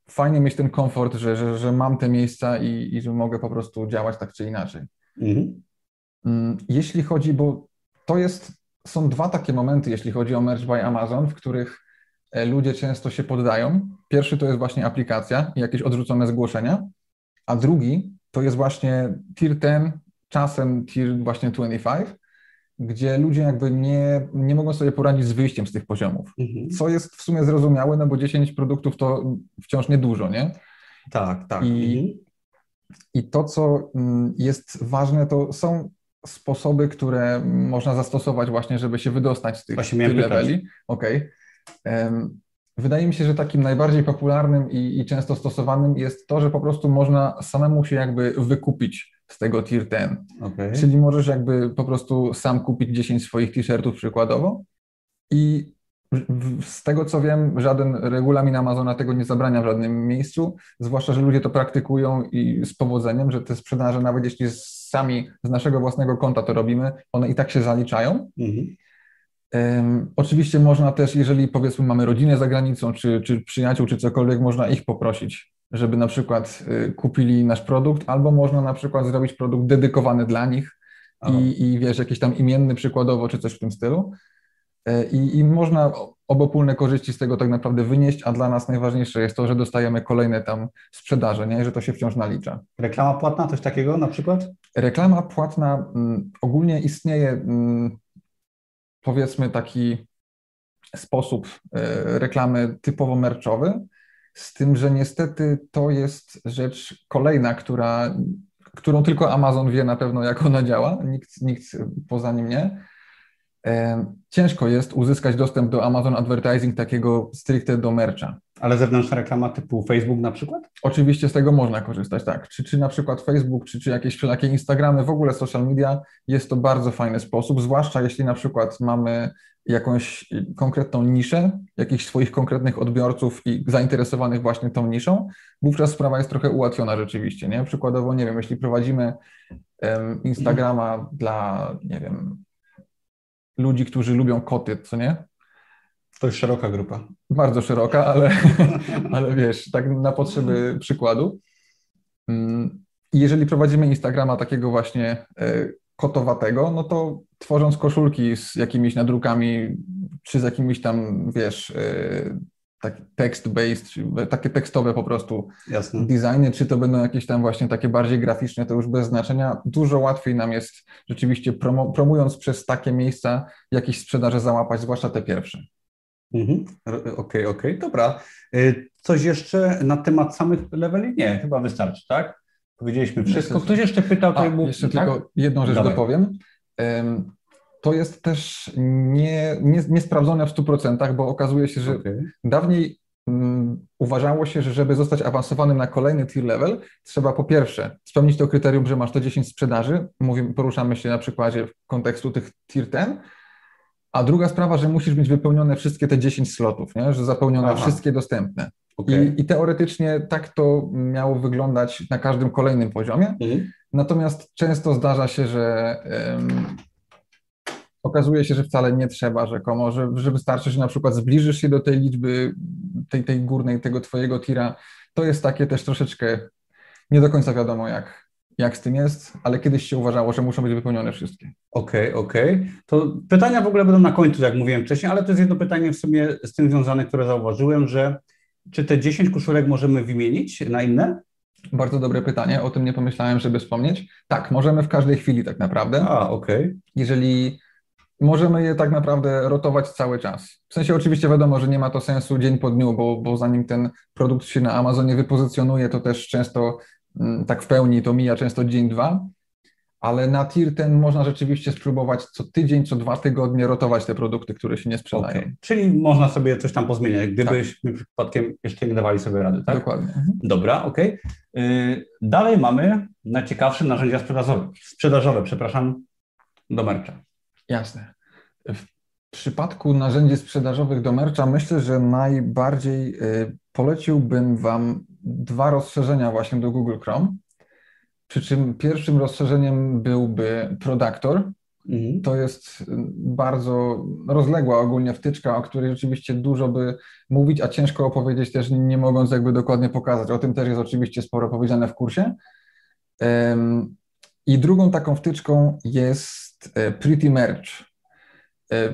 fajnie mieć ten komfort, że, że, że mam te miejsca i, i że mogę po prostu działać tak czy inaczej. Mhm. Mm, jeśli chodzi, bo to jest, są dwa takie momenty, jeśli chodzi o Merge by Amazon, w których ludzie często się poddają. Pierwszy to jest właśnie aplikacja i jakieś odrzucone zgłoszenia, a drugi to jest właśnie tier 10, czasem tier właśnie 25, gdzie ludzie jakby nie, nie mogą sobie poradzić z wyjściem z tych poziomów, mhm. co jest w sumie zrozumiałe, no bo 10 produktów to wciąż niedużo, nie? Tak, tak. I, mhm. i to, co mm, jest ważne, to są sposoby, które można zastosować właśnie, żeby się wydostać z tych, tych leveli. Okej. Okay. Wydaje mi się, że takim najbardziej popularnym i, i, często stosowanym jest to, że po prostu można samemu się jakby wykupić z tego tier 10. Okay. Czyli możesz jakby po prostu sam kupić 10 swoich t-shirtów przykładowo i z tego co wiem, żaden regulamin Amazona tego nie zabrania w żadnym miejscu, zwłaszcza, że ludzie to praktykują i z powodzeniem, że te sprzedaże, nawet jeśli sami z naszego własnego konta to robimy, one i tak się zaliczają. Mhm. Oczywiście można też, jeżeli powiedzmy mamy rodzinę za granicą, czy, czy przyjaciół, czy cokolwiek, można ich poprosić, żeby na przykład y, kupili nasz produkt, albo można na przykład zrobić produkt dedykowany dla nich i, i wiesz, jakiś tam imienny przykładowo, czy coś w tym stylu. E, I, I, można obopólne korzyści z tego tak naprawdę wynieść, a dla nas najważniejsze jest to, że dostajemy kolejne tam sprzedaże, nie? że to się wciąż nalicza. Reklama płatna, coś takiego na przykład? Reklama płatna mm, ogólnie istnieje, mm, powiedzmy taki sposób e, reklamy typowo merczowy, z tym, że niestety to jest rzecz kolejna, która, którą tylko Amazon wie na pewno, jak ona działa, nikt, nikt poza nim nie. Ciężko jest uzyskać dostęp do Amazon Advertising takiego stricte do mercha. Ale zewnętrzna reklama typu Facebook na przykład? Oczywiście z tego można korzystać, tak. Czy, czy na przykład Facebook, czy, czy jakieś wszelakie Instagramy, w ogóle social media, jest to bardzo fajny sposób, zwłaszcza jeśli na przykład mamy jakąś konkretną niszę, jakichś swoich konkretnych odbiorców i zainteresowanych właśnie tą niszą, wówczas sprawa jest trochę ułatwiona rzeczywiście, nie? Przykładowo, nie wiem, jeśli prowadzimy um, Instagrama dla, nie wiem, ludzi, którzy lubią koty, co nie? To jest szeroka grupa. Bardzo szeroka, ale, ale wiesz, tak na potrzeby przykładu. Mm, jeżeli prowadzimy Instagrama takiego właśnie e, kotowatego, no to tworząc koszulki z jakimiś nadrukami, czy z jakimiś tam, wiesz, e, tak text-based, takie tekstowe po prostu Jasne. designy, czy to będą jakieś tam właśnie takie bardziej graficzne, to już bez znaczenia. Dużo łatwiej nam jest rzeczywiście promu promując przez takie miejsca jakieś sprzedaże załapać, zwłaszcza te pierwsze. Mhm. Okej, okej, okay, dobra. Y, coś jeszcze na temat samych leveli? Nie, chyba wystarczy, tak? Powiedzieliśmy wszystko. Ktoś jeszcze pytał, to był, Jeszcze tak? tylko jedną rzecz Dawaj. dopowiem to jest też nie, nie, niesprawdzone w 100%, bo okazuje się, że okay. dawniej um, uważało się, że żeby zostać awansowanym na kolejny tier level, trzeba po pierwsze spełnić to kryterium, że masz to 10 sprzedaży, mówimy, poruszamy się na przykładzie kontekstu tych tier 10, a druga sprawa, że musisz mieć wypełnione wszystkie te 10 slotów, nie? że zapełnione Aha. wszystkie dostępne. Okay. I, I, teoretycznie tak to miało wyglądać na każdym kolejnym poziomie. Mhm. Natomiast często zdarza się, że um, okazuje się, że wcale nie trzeba rzekomo, że, że wystarczy, że na przykład zbliżysz się do tej liczby, tej, tej górnej, tego twojego tira. To jest takie też troszeczkę nie do końca wiadomo, jak, jak z tym jest, ale kiedyś się uważało, że muszą być wypełnione wszystkie. Okej, okay, okej. Okay. To pytania w ogóle będą na końcu, jak mówiłem wcześniej, ale to jest jedno pytanie w sumie z tym związane, które zauważyłem, że czy te 10 koszulek możemy wymienić na inne? Bardzo dobre pytanie, o tym nie pomyślałem, żeby wspomnieć. Tak, możemy w każdej chwili tak naprawdę. A, okej. Okay. Jeżeli możemy je tak naprawdę rotować cały czas. W sensie oczywiście wiadomo, że nie ma to sensu dzień po dniu, bo, bo zanim ten produkt się na Amazonie wypozycjonuje, to też często mm, tak w pełni to mija często dzień, dwa, ale na tier ten można rzeczywiście spróbować co tydzień, co dwa tygodnie rotować te produkty, które się nie sprzedają. Okay. Czyli można sobie coś tam pozmieniać, gdybyśmy tak. przypadkiem jeszcze nie dawali sobie rady, tak? Dokładnie. Mhm. Dobra, okej. Okay. Dalej mamy najciekawsze narzędzia sprzedażowe, sprzedażowe przepraszam, do mercha. Jasne. W przypadku narzędzi sprzedażowych do mercha myślę, że najbardziej y, poleciłbym Wam dwa rozszerzenia właśnie do Google Chrome. Przy czym pierwszym rozszerzeniem byłby Productor. Mhm. To jest y, bardzo rozległa ogólnie wtyczka, o której rzeczywiście dużo by mówić, a ciężko opowiedzieć też nie mogąc jakby dokładnie pokazać. O tym też jest oczywiście sporo powiedziane w kursie. I drugą taką wtyczką jest e, Pretty Merge. E,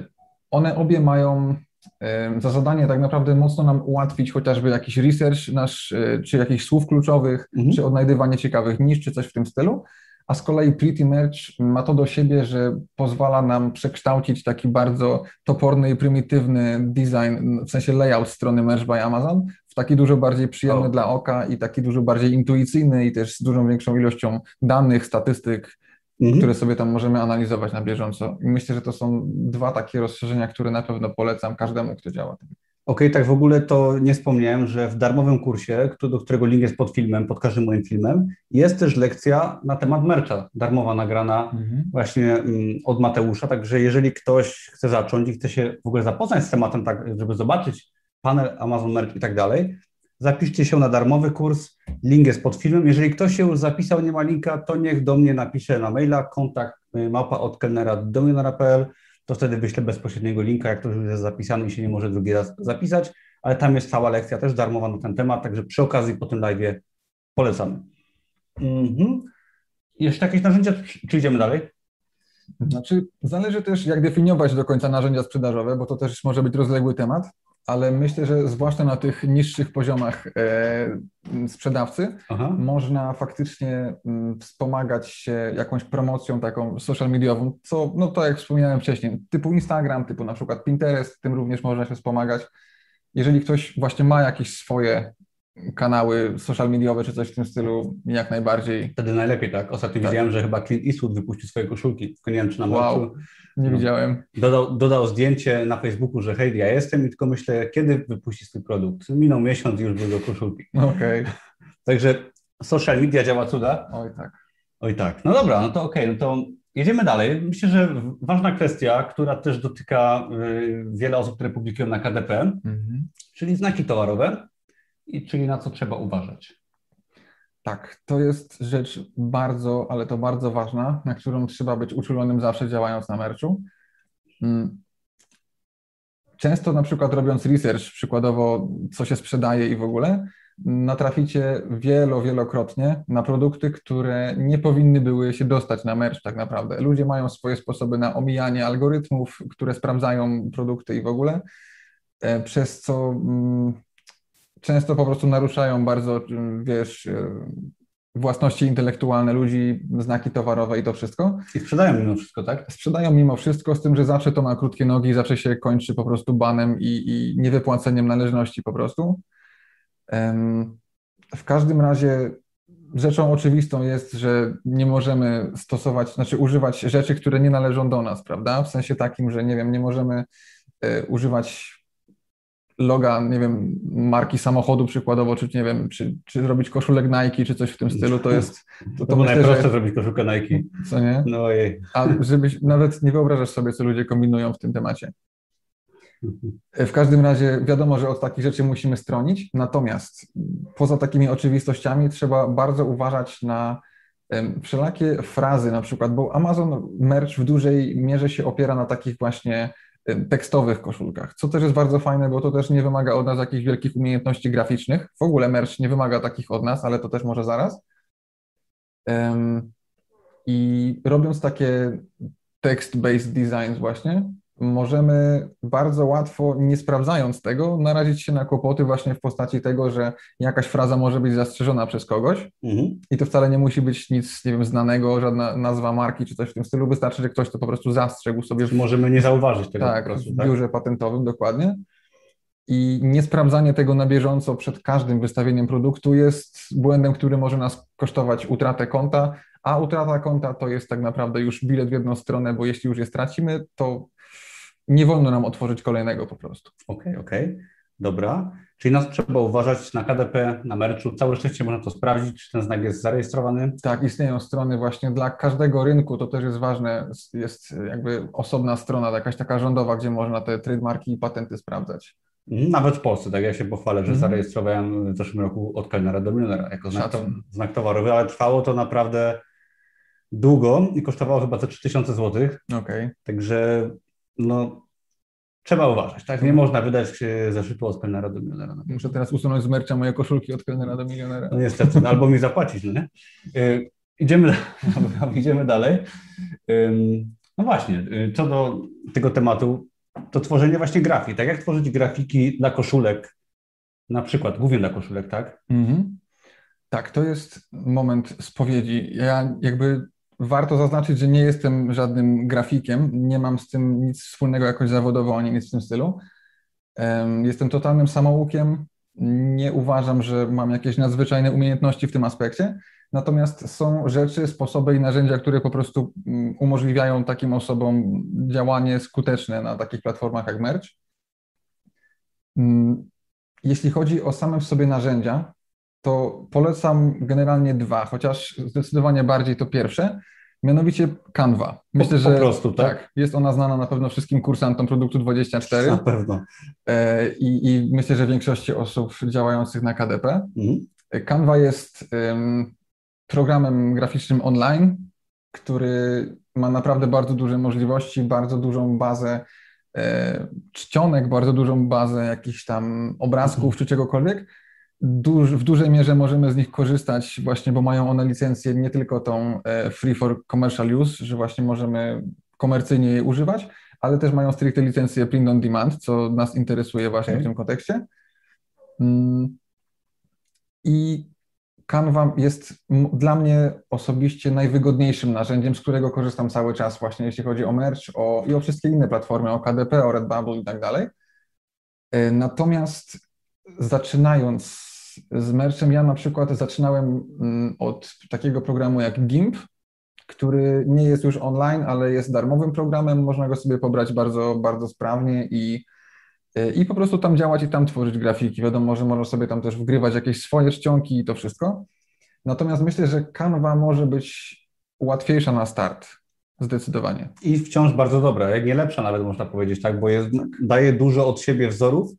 one obie mają e, za zadanie tak naprawdę mocno nam ułatwić chociażby jakiś research nasz, czy jakichś słów kluczowych, mhm. czy odnajdywanie ciekawych nisz, czy coś w tym stylu. A z kolei Pretty Merge ma to do siebie, że pozwala nam przekształcić taki bardzo toporny i prymitywny design, w sensie layout strony Merge by Amazon, w taki dużo bardziej przyjemny oh. dla oka i taki dużo bardziej intuicyjny i też z dużą większą ilością danych, statystyk, mhm. które sobie tam możemy analizować na bieżąco. I myślę, że to są dwa takie rozszerzenia, które na pewno polecam każdemu, kto działa. Okej, okay, tak w ogóle to nie wspomniałem, że w darmowym kursie, do którego link jest pod filmem, pod każdym moim filmem, jest też lekcja na temat mercha, darmowa nagrana mhm. właśnie mm, od Mateusza, także jeżeli ktoś chce zacząć i chce się w ogóle zapoznać z tematem, tak żeby zobaczyć panel Amazon Merch i tak dalej, zapiszcie się na darmowy kurs, link jest pod filmem. Jeżeli ktoś się już zapisał, nie ma linka, to niech do mnie napisze na maila kontakt małpa od kelnera do to wtedy wyślę bezpośredniego linka, jak ktoś już jest zapisany i się nie może drugi raz zapisać, ale tam jest cała lekcja też darmowa na ten temat, także przy okazji po tym live polecamy. Mhm. Jeszcze jakieś narzędzia, czy idziemy dalej? Znaczy, zależy też, jak definiować do końca narzędzia sprzedażowe, bo to też może być rozległy temat, ale myślę, że zwłaszcza na tych niższych poziomach e, sprzedawcy Aha. można faktycznie mm, wspomagać się jakąś promocją taką social mediową, co, no to jak wspominałem wcześniej, typu Instagram, typu na przykład Pinterest, tym również można się wspomagać. Jeżeli ktoś właśnie ma jakieś swoje kanały social mediowe czy coś w tym stylu, jak najbardziej. Wtedy najlepiej, tak? Ostatnio tak. widziałem, że chyba Clint Eastwood wypuścił swoje koszulki. Tylko nie wiem, czy na wow. Nie no. widziałem. Dodał, dodał zdjęcie na Facebooku, że hej, ja jestem i tylko myślę, kiedy wypuści swój produkt. Minął miesiąc i już były koszulki. Okej. Okay. Także social media działa cuda. Oj tak. Oj tak. No dobra, no to okej, okay, no to jedziemy dalej. Myślę, że ważna kwestia, która też dotyka y, wiele osób, które publikują na KDP, mhm. czyli znaki towarowe i czyli na co trzeba uważać. Tak, to jest rzecz bardzo, ale to bardzo ważna, na którą trzeba być uczulonym zawsze działając na merczu. Mm. Często na przykład robiąc research, przykładowo co się sprzedaje i w ogóle, natraficie wielo, wielokrotnie na produkty, które nie powinny były się dostać na merch tak naprawdę. Ludzie mają swoje sposoby na omijanie algorytmów, które sprawdzają produkty i w ogóle, e, przez co mm, często po prostu naruszają bardzo, wiesz, e, własności intelektualne ludzi, znaki towarowe i to wszystko. I sprzedają mimo wszystko, tak? Sprzedają mimo wszystko, z tym, że zawsze to ma krótkie nogi, zawsze się kończy po prostu banem i, i niewypłaceniem należności po prostu. W każdym razie rzeczą oczywistą jest, że nie możemy stosować, znaczy używać rzeczy, które nie należą do nas, prawda? W sensie takim, że nie wiem, nie możemy e, używać loga, nie wiem, marki samochodu przykładowo, czy nie wiem, czy, czy zrobić koszulek Nike, czy coś w tym stylu, to jest... To, to, to myślę, najprostsze że... zrobić koszulkę Nike. Co nie? No ojej. A żebyś, nawet nie wyobrażasz sobie, co ludzie kombinują w tym temacie. W każdym razie wiadomo, że od takich rzeczy musimy stronić, natomiast poza takimi oczywistościami trzeba bardzo uważać na wszelakie frazy na przykład, bo Amazon Merch w dużej mierze się opiera na takich właśnie tekstowych koszulkach, co też jest bardzo fajne, bo to też nie wymaga od nas jakichś wielkich umiejętności graficznych. W ogóle merch nie wymaga takich od nas, ale to też może zaraz. I robiąc takie text-based designs właśnie, możemy bardzo łatwo, nie sprawdzając tego, narazić się na kłopoty właśnie w postaci tego, że jakaś fraza może być zastrzeżona przez kogoś mhm. i to wcale nie musi być nic, nie wiem, znanego, żadna nazwa marki czy coś w tym stylu, wystarczy, że ktoś to po prostu zastrzegł sobie. W, możemy nie zauważyć tego tak, po prostu, w tak? biurze patentowym, dokładnie. I niesprawdzanie tego na bieżąco przed każdym wystawieniem produktu jest błędem, który może nas kosztować utratę konta, a utrata konta to jest tak naprawdę już bilet w jedną stronę, bo jeśli już je stracimy, to nie wolno nam otworzyć kolejnego po prostu. Okej, okay, okej, okay. dobra. Czyli nas trzeba uważać na KDP, na merczu. Całe szczęście można to sprawdzić, czy ten znak jest zarejestrowany. Tak, istnieją strony właśnie dla każdego rynku, to też jest ważne, jest jakby osobna strona, jakaś taka rządowa, gdzie można te trademarki i patenty sprawdzać. Mhm, nawet w Polsce, tak ja się pochwalę, że mm. zarejestrowałem w zeszłym roku od kelnera do milionera jako znak, to, znak towarowy, ale trwało to naprawdę długo i kosztowało chyba te 3000 zł. Okay. Także no, trzeba uważać, tak? Nie można wydać zeszytu od kelnera do milionera. Muszę teraz usunąć z mercia moje koszulki od kelnera do milionera. No niestety, no, albo mi zapłacić, no nie? Yy, idziemy, idziemy dalej. Yy, no właśnie, yy, co do tego tematu, to tworzenie właśnie grafik, tak? Jak tworzyć grafiki dla koszulek, na przykład, głównie dla koszulek, tak? Mhm. Tak, to jest moment spowiedzi. Ja jakby Warto zaznaczyć, że nie jestem żadnym grafikiem, nie mam z tym nic wspólnego jakoś zawodowo ani nic w tym stylu. Jestem totalnym samoukiem, nie uważam, że mam jakieś nadzwyczajne umiejętności w tym aspekcie, natomiast są rzeczy, sposoby i narzędzia, które po prostu mm, umożliwiają takim osobom działanie skuteczne na takich platformach jak Merch. Mm, jeśli chodzi o same w sobie narzędzia, to polecam generalnie dwa, chociaż zdecydowanie bardziej to pierwsze, mianowicie Canva. Myślę, po, po że prostu, tak? tak? jest ona znana na pewno wszystkim kursantom produktu 24. Na pewno. E, I, i myślę, że większości osób działających na KDP. Mhm. Canva jest um, programem graficznym online, który ma naprawdę bardzo duże możliwości, bardzo dużą bazę e, czcionek, bardzo dużą bazę jakichś tam obrazków mhm. czy czegokolwiek duż, w dużej mierze możemy z nich korzystać właśnie, bo mają one licencję nie tylko tą e, free for commercial use, że właśnie możemy komercyjnie je używać, ale też mają stricte licencję print on demand, co nas interesuje właśnie okay. w tym kontekście. Mm. I Canva jest dla mnie osobiście najwygodniejszym narzędziem, z którego korzystam cały czas właśnie jeśli chodzi o merch o, i o wszystkie inne platformy, o KDP, o Redbubble i tak dalej. E, natomiast zaczynając z merchem, ja na przykład zaczynałem mm, od takiego programu jak GIMP, który nie jest już online, ale jest darmowym programem, można go sobie pobrać bardzo, bardzo sprawnie i, e, i po prostu tam działać i tam tworzyć grafiki. Wiadomo, że można sobie tam też wgrywać jakieś swoje czcionki i to wszystko. Natomiast myślę, że Canva może być łatwiejsza na start. Zdecydowanie. I wciąż bardzo dobra, jak nie lepsza nawet można powiedzieć, tak, bo jest, daje dużo od siebie wzorów,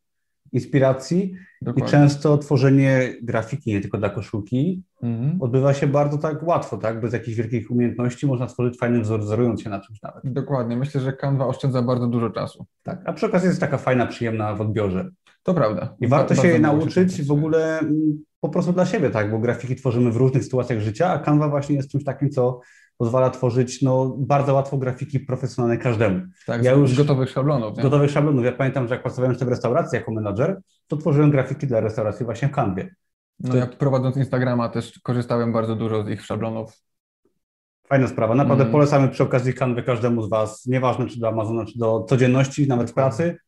inspiracji Dokładnie. i często tworzenie grafiki nie tylko dla koszulki mhm. odbywa się bardzo tak łatwo, tak? Bez jakichś wielkich umiejętności można stworzyć fajny wzór, wzorując się na czymś nawet. Dokładnie. Myślę, że Canva oszczędza bardzo dużo czasu. Tak, a przy okazji jest taka fajna, przyjemna w odbiorze. To prawda. I warto się jej nauczyć w ogóle mm, po prostu dla siebie, tak? Bo grafiki tworzymy w różnych sytuacjach życia, a Canva właśnie jest czymś takim, co pozwala tworzyć no, bardzo łatwo grafiki profesjonalne każdemu. Tak, ja już gotowych szablonów. Nie? Gotowych szablonów. Ja pamiętam, że jak pracowałem w restauracji jako menadżer, to tworzyłem grafiki dla restauracji właśnie w Canwie. No ja prowadząc Instagrama też korzystałem bardzo dużo z ich szablonów. Fajna sprawa. Naprawdę mm. polecamy przy okazji Canwy każdemu z Was, nieważne czy do Amazona, czy do codzienności, nawet w pracy.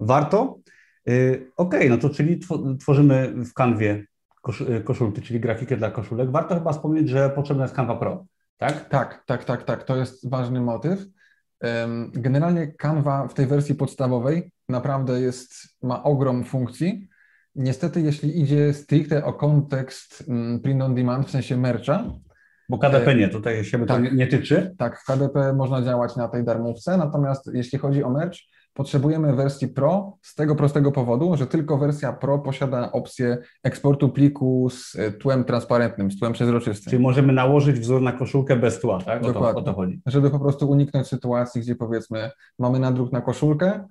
Warto. Yy, Okej, okay, no to czyli tworzymy w Canwie kosz y, koszulki, czyli grafikę dla koszulek. Warto chyba wspomnieć, że potrzebna jest Canva Pro. Tak? Tak, tak, tak, tak. To jest ważny motyw. Generalnie Canva w tej wersji podstawowej naprawdę jest, ma ogrom funkcji. Niestety, jeśli idzie stricte o kontekst mm, print on demand, w sensie mercha, bo KDP nie, tutaj się tak, to nie, tyczy. Tak, KDP można działać na tej darmówce, natomiast jeśli chodzi o merch, potrzebujemy wersji Pro z tego prostego powodu, że tylko wersja Pro posiada opcję eksportu pliku z e, tłem transparentnym, z tłem przezroczystym. Czyli możemy nałożyć wzór na koszulkę bez tła, tak? O Dokładnie. To, o to chodzi. Żeby po prostu uniknąć sytuacji, gdzie powiedzmy mamy nadruk na koszulkę,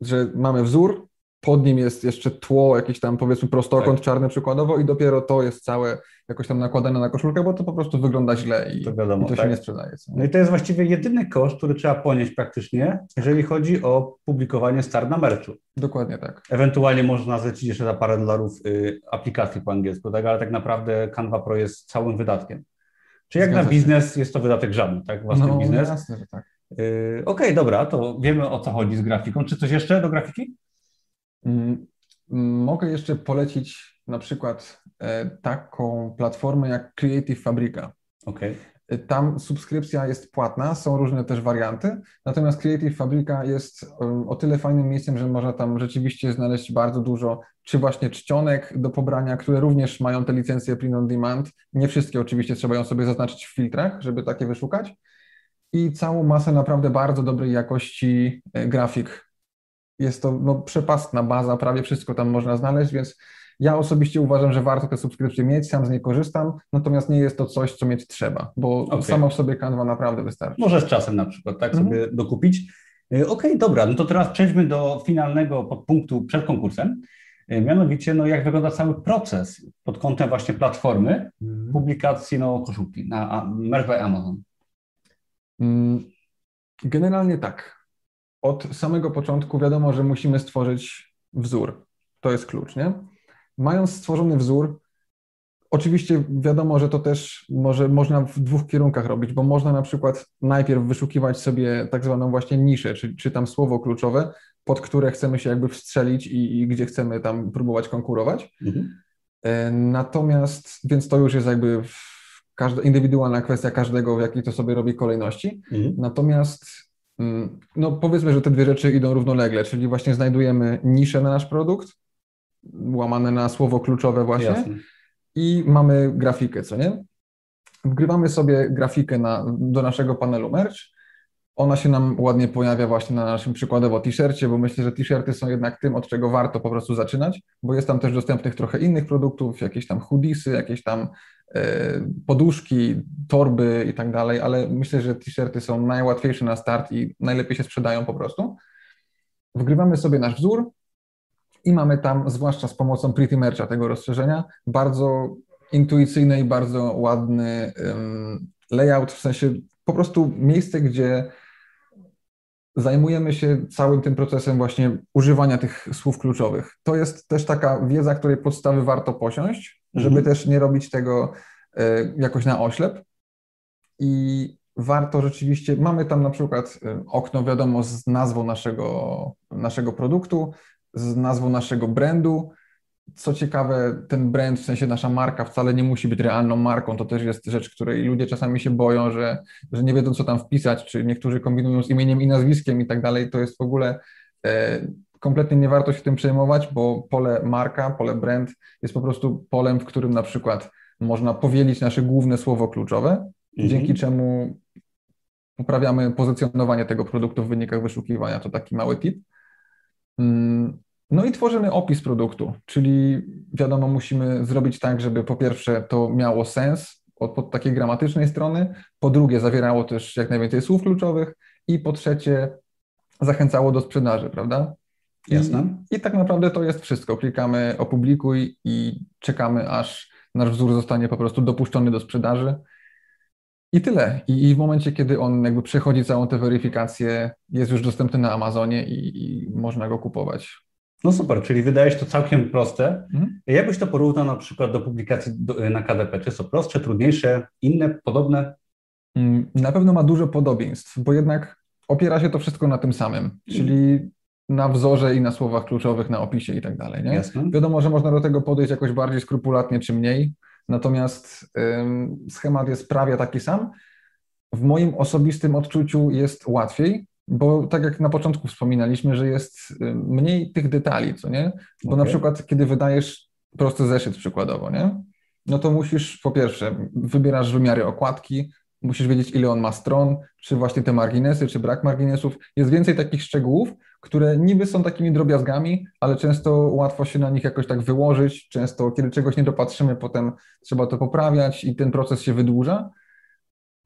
że mamy wzór, pod nim jest jeszcze tło, jakiś tam powiedzmy prostokąt tak. czarny przykładowo i dopiero to jest całe jakoś tam nakładane na koszulkę, bo to po prostu wygląda źle i to, wiadomo, i to tak. się nie sprzedaje. No i to jest właściwie jedyny koszt, który trzeba ponieść praktycznie, jeżeli chodzi o publikowanie star na merchu. Dokładnie tak. Ewentualnie można zlecić jeszcze za parę dolarów y, aplikacji po angielsku, tak? ale tak naprawdę Canva Pro jest całym wydatkiem. Czy jak Zgadza na biznes się. jest to wydatek żadny, tak? Własny no, biznes. Jasne, że tak. Y, Okej, okay, dobra, to wiemy o co chodzi z grafiką. Czy coś jeszcze do grafiki? Mm, mogę jeszcze polecić na przykład e, taką platformę jak Creative Fabrica. Okay. E, tam subskrypcja jest płatna, są różne też warianty, natomiast Creative Fabrica jest o tyle fajnym miejscem, że można tam rzeczywiście znaleźć bardzo dużo, czy właśnie czcionek do pobrania, które również mają te licencje print on demand. Nie wszystkie oczywiście trzeba ją sobie zaznaczyć w filtrach, żeby takie wyszukać. I całą masę naprawdę bardzo dobrej jakości e, grafik jest to no, przepastna baza, prawie wszystko tam można znaleźć, więc ja osobiście uważam, że warto te subskrypcje mieć, sam z niej korzystam, natomiast nie jest to coś, co mieć trzeba, bo okay. sama w sobie Canva naprawdę wystarczy. Może z czasem na przykład, tak, mhm. sobie dokupić. Y, okej, okay, dobra, no to teraz przejdźmy do finalnego podpunktu przed konkursem. Y, mianowicie, no jak wygląda cały proces pod kątem właśnie platformy mhm. publikacji no, koszulki na Merch by Amazon? Mm, generalnie tak od samego początku wiadomo, że musimy stworzyć wzór. To jest klucz, nie? Mając stworzony wzór, oczywiście wiadomo, że to też może można w dwóch kierunkach robić, bo można na przykład najpierw wyszukiwać sobie tak zwaną właśnie niszę, czy, czy tam słowo kluczowe, pod które chcemy się jakby wstrzelić i, i gdzie chcemy tam próbować konkurować. Mhm. E, natomiast, więc to już jest jakby każda indywidualna kwestia każdego, w jakiej to sobie robi kolejności. Mhm. Natomiast no powiedzmy, że te dwie rzeczy idą równolegle, czyli właśnie znajdujemy niszę na nasz produkt, łamane na słowo kluczowe właśnie Jasne. i mamy grafikę, co nie? Wgrywamy sobie grafikę na, do naszego panelu merch, ona się nam ładnie pojawia właśnie na naszym przykładowo t-shircie, bo myślę, że t-shirty są jednak tym, od czego warto po prostu zaczynać, bo jest tam też dostępnych trochę innych produktów, jakieś tam hoodiesy, jakieś tam poduszki, torby i tak dalej, ale myślę, że t-shirty są najłatwiejsze na start i najlepiej się sprzedają po prostu. Wgrywamy sobie nasz wzór, I mamy tam, zwłaszcza z pomocą Pretty Mercha tego rozszerzenia, bardzo intuicyjny i bardzo ładny layout, w sensie po prostu miejsce, gdzie zajmujemy się całym tym procesem właśnie używania tych słów kluczowych. To jest też taka wiedza, której podstawy warto posiąść, żeby mhm. też nie robić tego e, jakoś na oślep. I warto rzeczywiście, mamy tam na przykład e, okno, wiadomo, z nazwą naszego, naszego produktu, z nazwą naszego brandu, co ciekawe, ten brand, w sensie nasza marka wcale nie musi być realną marką. To też jest rzecz, której ludzie czasami się boją, że, że nie wiedzą, co tam wpisać, czy niektórzy kombinują z imieniem i nazwiskiem i tak dalej. To jest w ogóle e, kompletnie nie warto się tym przejmować, bo pole marka, pole brand jest po prostu polem, w którym na przykład można powielić nasze główne słowo kluczowe, mhm. dzięki czemu poprawiamy pozycjonowanie tego produktu w wynikach wyszukiwania. To taki mały tip. Mm, no i tworzymy opis produktu, czyli wiadomo, musimy zrobić tak, żeby po pierwsze to miało sens od, od takiej gramatycznej strony, po drugie zawierało też jak najwięcej słów kluczowych i po trzecie zachęcało do sprzedaży, prawda? Jasne. I, I tak naprawdę to jest wszystko. Klikamy opublikuj i czekamy, aż nasz wzór zostanie po prostu dopuszczony do sprzedaży. I tyle. I, I, w momencie, kiedy on jakby przechodzi całą tę weryfikację, jest już dostępny na Amazonie i, i można go kupować. No super, czyli wydaje się to całkiem proste. Mhm. Jak byś to porównał na przykład do publikacji do, na KDP? Czy jest to prostsze, trudniejsze, inne, podobne? Mm, na pewno ma dużo podobieństw, bo jednak opiera się to wszystko na tym samym, czyli na wzorze i na słowach kluczowych, na opisie i tak dalej. Nie? Jasne. Wiadomo, że można do tego podejść jakoś bardziej skrupulatnie czy mniej, natomiast ym, schemat jest prawie taki sam. W moim osobistym odczuciu jest łatwiej, bo tak jak na początku wspominaliśmy, że jest mniej tych detali, co nie? Bo okay. na przykład, kiedy wydajesz prosty zeszyt przykładowo, nie? No to musisz, po pierwsze, wybierasz wymiary okładki, musisz wiedzieć, ile on ma stron, czy właśnie te marginesy, czy brak marginesów. Jest więcej takich szczegółów, które niby są takimi drobiazgami, ale często łatwo się na nich jakoś tak wyłożyć. Często, kiedy czegoś nie dopatrzymy, potem trzeba to poprawiać i ten proces się wydłuża.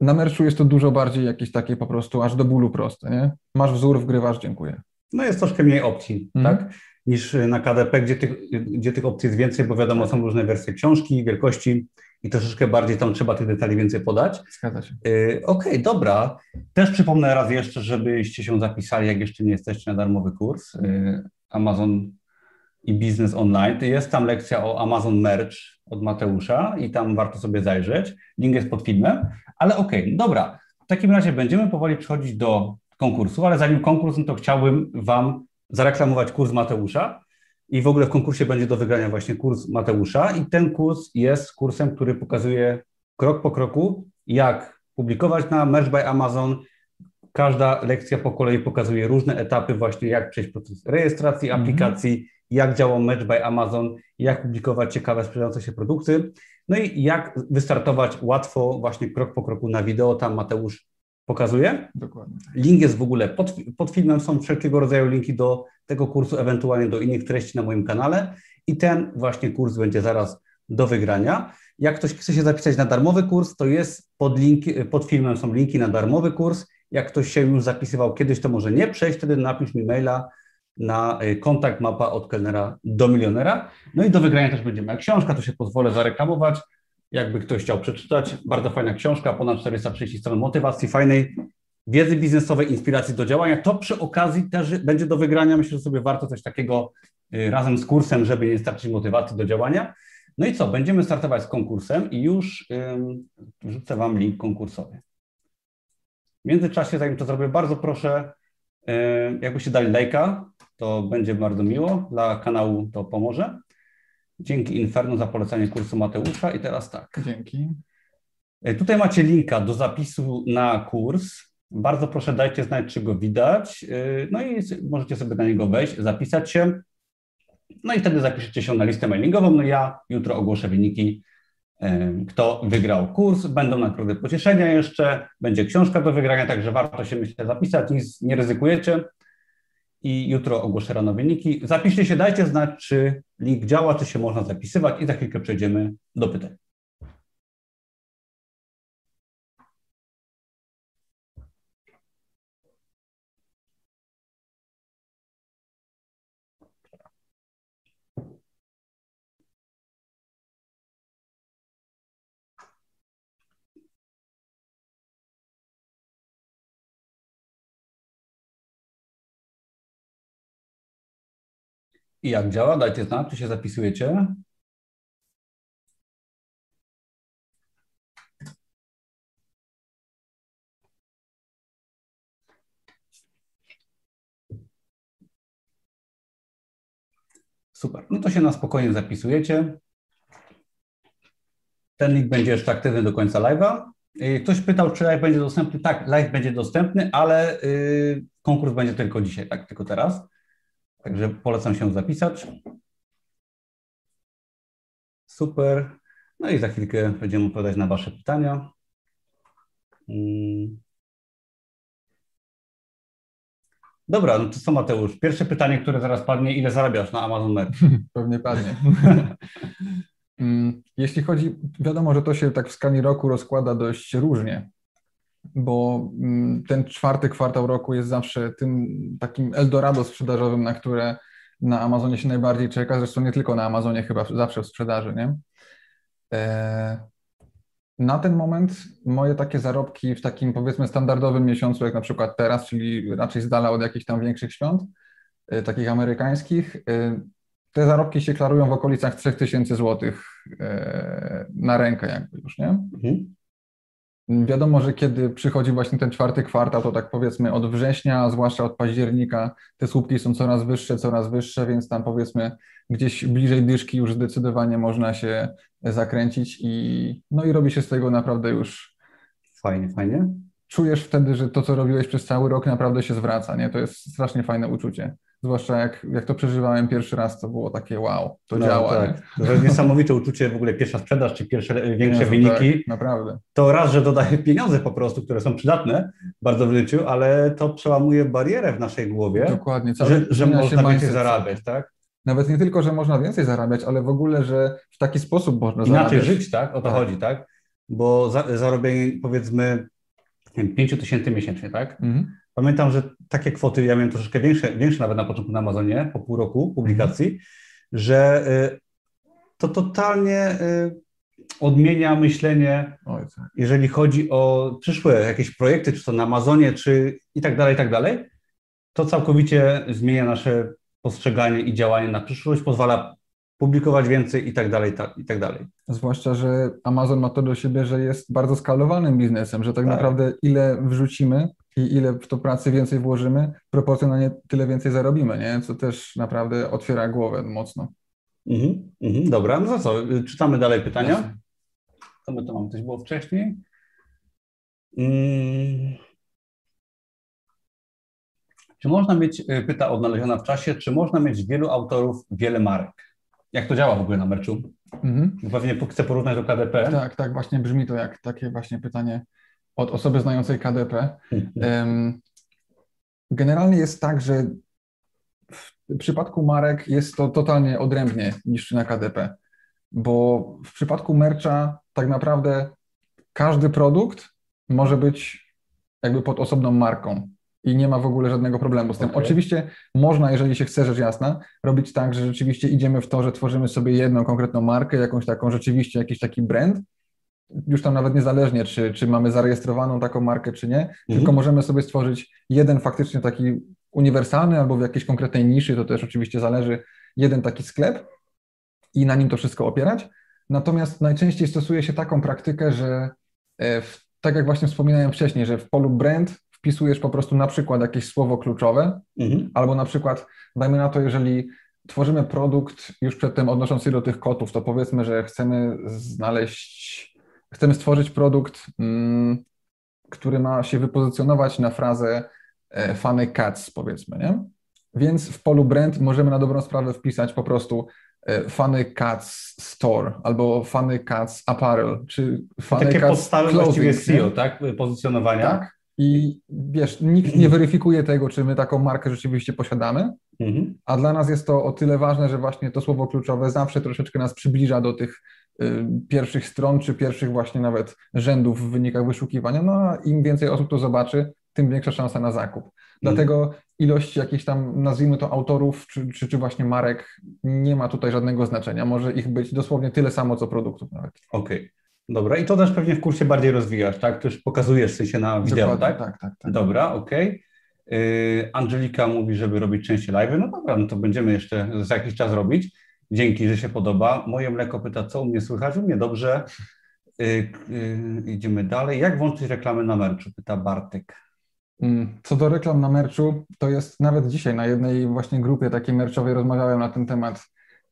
Na merczu jest to dużo bardziej jakieś takie po prostu aż do bólu proste, nie? Masz wzór, wgrywasz, dziękuję. No jest troszkę mniej opcji, mm. tak? Niż na KDP, gdzie tych, gdzie tych opcji jest więcej, bo wiadomo, są różne wersje książki, wielkości i troszeczkę bardziej tam trzeba tych detali więcej podać. Zgadza się. Yy, Okej, okay, dobra. Też przypomnę raz jeszcze, żebyście się zapisali, jak jeszcze nie jesteście na darmowy kurs yy, Amazon i Biznes Online. Jest tam lekcja o Amazon Merch od Mateusza i tam warto sobie zajrzeć. Link jest pod filmem. Ale okej, okay, dobra. W takim razie będziemy powoli przechodzić do konkursu, ale zanim konkurs, no to chciałbym Wam zareklamować kurs Mateusza. I w ogóle w konkursie będzie do wygrania właśnie kurs Mateusza. I ten kurs jest kursem, który pokazuje krok po kroku, jak publikować na Merch by Amazon. Każda lekcja po kolei pokazuje różne etapy, właśnie jak przejść proces rejestracji mhm. aplikacji, jak działa Match by Amazon, jak publikować ciekawe, sprzedające się produkty, no i jak wystartować łatwo, właśnie krok po kroku na wideo, tam Mateusz pokazuje. Dokładnie. Link jest w ogóle pod, pod filmem, są wszelkiego rodzaju linki do tego kursu, ewentualnie do innych treści na moim kanale i ten właśnie kurs będzie zaraz do wygrania. Jak ktoś chce się zapisać na darmowy kurs, to jest pod, link, pod filmem są linki na darmowy kurs. Jak ktoś się już zapisywał kiedyś, to może nie przejść, wtedy napisz mi maila na y, kontakt mapa od kelnera do milionera. No i do wygrania też będzie moja książka, to się pozwolę zareklamować. Jakby ktoś chciał przeczytać, bardzo fajna książka, ponad 430 stron motywacji, fajnej wiedzy biznesowej, inspiracji do działania. To przy okazji też będzie do wygrania. Myślę, że sobie warto coś takiego y, razem z kursem, żeby nie starczyć motywacji do działania. No i co? Będziemy startować z konkursem i już ym, wrzucę Wam link konkursowy. W międzyczasie, zanim to zrobię, bardzo proszę, yy, jakbyście dali lajka, to będzie bardzo miło. Dla kanału to pomoże. Dzięki Inferno za polecenie kursu Mateusza. I teraz tak. Dzięki. E, tutaj macie linka do zapisu na kurs. Bardzo proszę dajcie znać, czy go widać. E, no i możecie sobie na niego wejść, zapisać się. No i wtedy zapiszecie się na listę mailingową. No ja jutro ogłoszę wyniki, e, kto wygrał kurs. Będą nagrody pocieszenia jeszcze, będzie książka do wygrania, także warto się myślę zapisać, nic nie ryzykujecie i jutro ogłoszę rano wyniki. Zapiszcie się, dajcie znać, czy link działa, czy się można zapisywać i za chwilkę przejdziemy do pytań. I jak działa? Dajcie znać, czy się zapisujecie. Super. No to się na spokojnie zapisujecie. Ten link będzie jeszcze aktywny do końca live'a. Y, ktoś pytał, czy live będzie dostępny. Tak, live będzie dostępny, ale y, konkurs będzie tylko dzisiaj, tak, tylko teraz. Także polecam się zapisać. Super. No i za chwilkę będziemy odpowiadać na Wasze pytania. Mm. Dobra, no to co Mateusz? Pierwsze pytanie, które zaraz padnie, ile zarabiasz na Amazon Merch? Pewnie padnie. Mm, jeśli chodzi, wiadomo, że to się tak w skali roku rozkłada dość różnie, bo mm, ten czwarty kwartał roku jest zawsze tym takim Eldorado sprzedażowym, na które na Amazonie się najbardziej czeka, zresztą nie tylko na Amazonie, chyba zawsze w sprzedaży, nie? E, na ten moment moje takie zarobki w takim powiedzmy standardowym miesiącu, jak na przykład teraz, czyli raczej z dala od jakichś tam większych świąt, e, takich amerykańskich, e, te zarobki się klarują w okolicach 3000 zł na rękę jakby już, nie? Mhm. Wiadomo, że kiedy przychodzi właśnie ten czwarty kwartał, to tak powiedzmy od września, zwłaszcza od października, te słupki są coraz wyższe, coraz wyższe, więc tam powiedzmy gdzieś bliżej dyszki już zdecydowanie można się zakręcić i no i robi się z tego naprawdę już fajnie, fajnie. Czujesz wtedy, że to, co robiłeś przez cały rok naprawdę się zwraca, nie? To jest strasznie fajne uczucie. Zwłaszcza jak, jak to przeżywałem pierwszy raz, to było takie wow, to no, działa. Tak. To jest niesamowite uczucie w ogóle pierwsza sprzedaż, czy pierwsze większe wyniki. Tak, naprawdę. To raz, że dodaje pieniądze po prostu, które są przydatne bardzo w życiu, ale to przełamuje barierę w naszej głowie, Dokładnie. że, że można więcej zarabiać, tak? Nawet nie tylko, że można więcej zarabiać, ale w ogóle, że w taki sposób można Inaczej zarabiać. Inaczej żyć, tak? O to tak. chodzi, tak? Bo za, zarobienie powiedzmy 5 tysięcy miesięcznie, tak? Mhm Pamiętam, że takie kwoty, ja miałem troszeczkę większe, większe nawet na początku na Amazonie, po pół roku publikacji, mm. że y, to totalnie y, odmienia myślenie, Oj, tak. jeżeli chodzi o przyszłe jakieś projekty, czy to na Amazonie, czy i tak dalej, i tak dalej. To całkowicie zmienia nasze postrzeganie i działanie na przyszłość, pozwala publikować więcej i tak dalej, i tak dalej. Zwłaszcza, że Amazon ma to do siebie, że jest bardzo skalowanym biznesem, że tak, tak. naprawdę ile wrzucimy, i ile w to pracy więcej włożymy, proporcjonalnie tyle więcej zarobimy, nie? co też naprawdę otwiera głowę mocno. Mhm, mhm, dobra, no to co, czytamy dalej pytania. Co my to mamy? Coś było wcześniej? Hmm. Czy można mieć, y, pyta odnaleziona w czasie, czy można mieć wielu autorów, wiele marek? Jak to działa w ogóle na merczu? Mhm. Pewnie chcę porównać do KDP. Tak, tak, właśnie brzmi to jak takie właśnie pytanie od osoby znającej KDP. Mhm. Generalnie jest tak, że w przypadku marek jest to totalnie odrębnie niż na KDP, bo w przypadku mercha tak naprawdę każdy produkt może być jakby pod osobną marką i nie ma w ogóle żadnego problemu z tym. Okay. Oczywiście można, jeżeli się chce, rzecz jasna, robić tak, że rzeczywiście idziemy w to, że tworzymy sobie jedną konkretną markę, jakąś taką rzeczywiście jakiś taki brand już tam nawet niezależnie, czy, czy mamy zarejestrowaną taką markę, czy nie, mhm. tylko możemy sobie stworzyć jeden faktycznie taki uniwersalny albo w jakiejś konkretnej niszy, to też oczywiście zależy, jeden taki sklep i na nim to wszystko opierać. Natomiast najczęściej stosuje się taką praktykę, że e, w, tak jak właśnie wspominałem wcześniej, że w polu brand wpisujesz po prostu na przykład jakieś słowo kluczowe, mhm. albo na przykład, dajmy na to, jeżeli tworzymy produkt już przedtem odnosząc się do tych kotów, to powiedzmy, że chcemy znaleźć chcemy stworzyć produkt, mm, który ma się wypozycjonować na frazę e, funny cats, powiedzmy, nie? Więc w polu brand możemy na dobrą sprawę wpisać po prostu e, Funny Cats Store albo Funny Cats Apparel, czy Funny Takie Cats podstawy clothing, właściwie SEO, tak? Pozycjonowania. Tak. I wiesz, nikt nie weryfikuje tego, czy my taką markę rzeczywiście posiadamy, mhm. a dla nas jest to o tyle ważne, że właśnie to słowo kluczowe zawsze troszeczkę nas przybliża do tych pierwszych stron, czy pierwszych właśnie nawet rzędów w wynikach wyszukiwania, no a im więcej osób to zobaczy, tym większa szansa na zakup. Dlatego ilość jakichś tam, nazwijmy to, autorów, czy, czy, czy, właśnie marek nie ma tutaj żadnego znaczenia. Może ich być dosłownie tyle samo, co produktów nawet. Okej. Okay. Dobra, i to też pewnie w kursie bardziej rozwijasz, tak? To już pokazujesz w sensie na wideo, tak? tak? Tak, tak, Dobra, okej. Yy, Angelika mówi, żeby robić częściej live. No dobra, no to będziemy jeszcze za jakiś czas robić. Dzięki, że się podoba. Moje mleko pyta, co u mnie słychać? U mnie dobrze. Yy, yy, idziemy dalej. Jak włączyć reklamy na merczu? Pyta Bartek. Mm, co do reklam na merczu, to jest nawet dzisiaj na jednej właśnie grupie takiej merczowej rozmawiałem na ten temat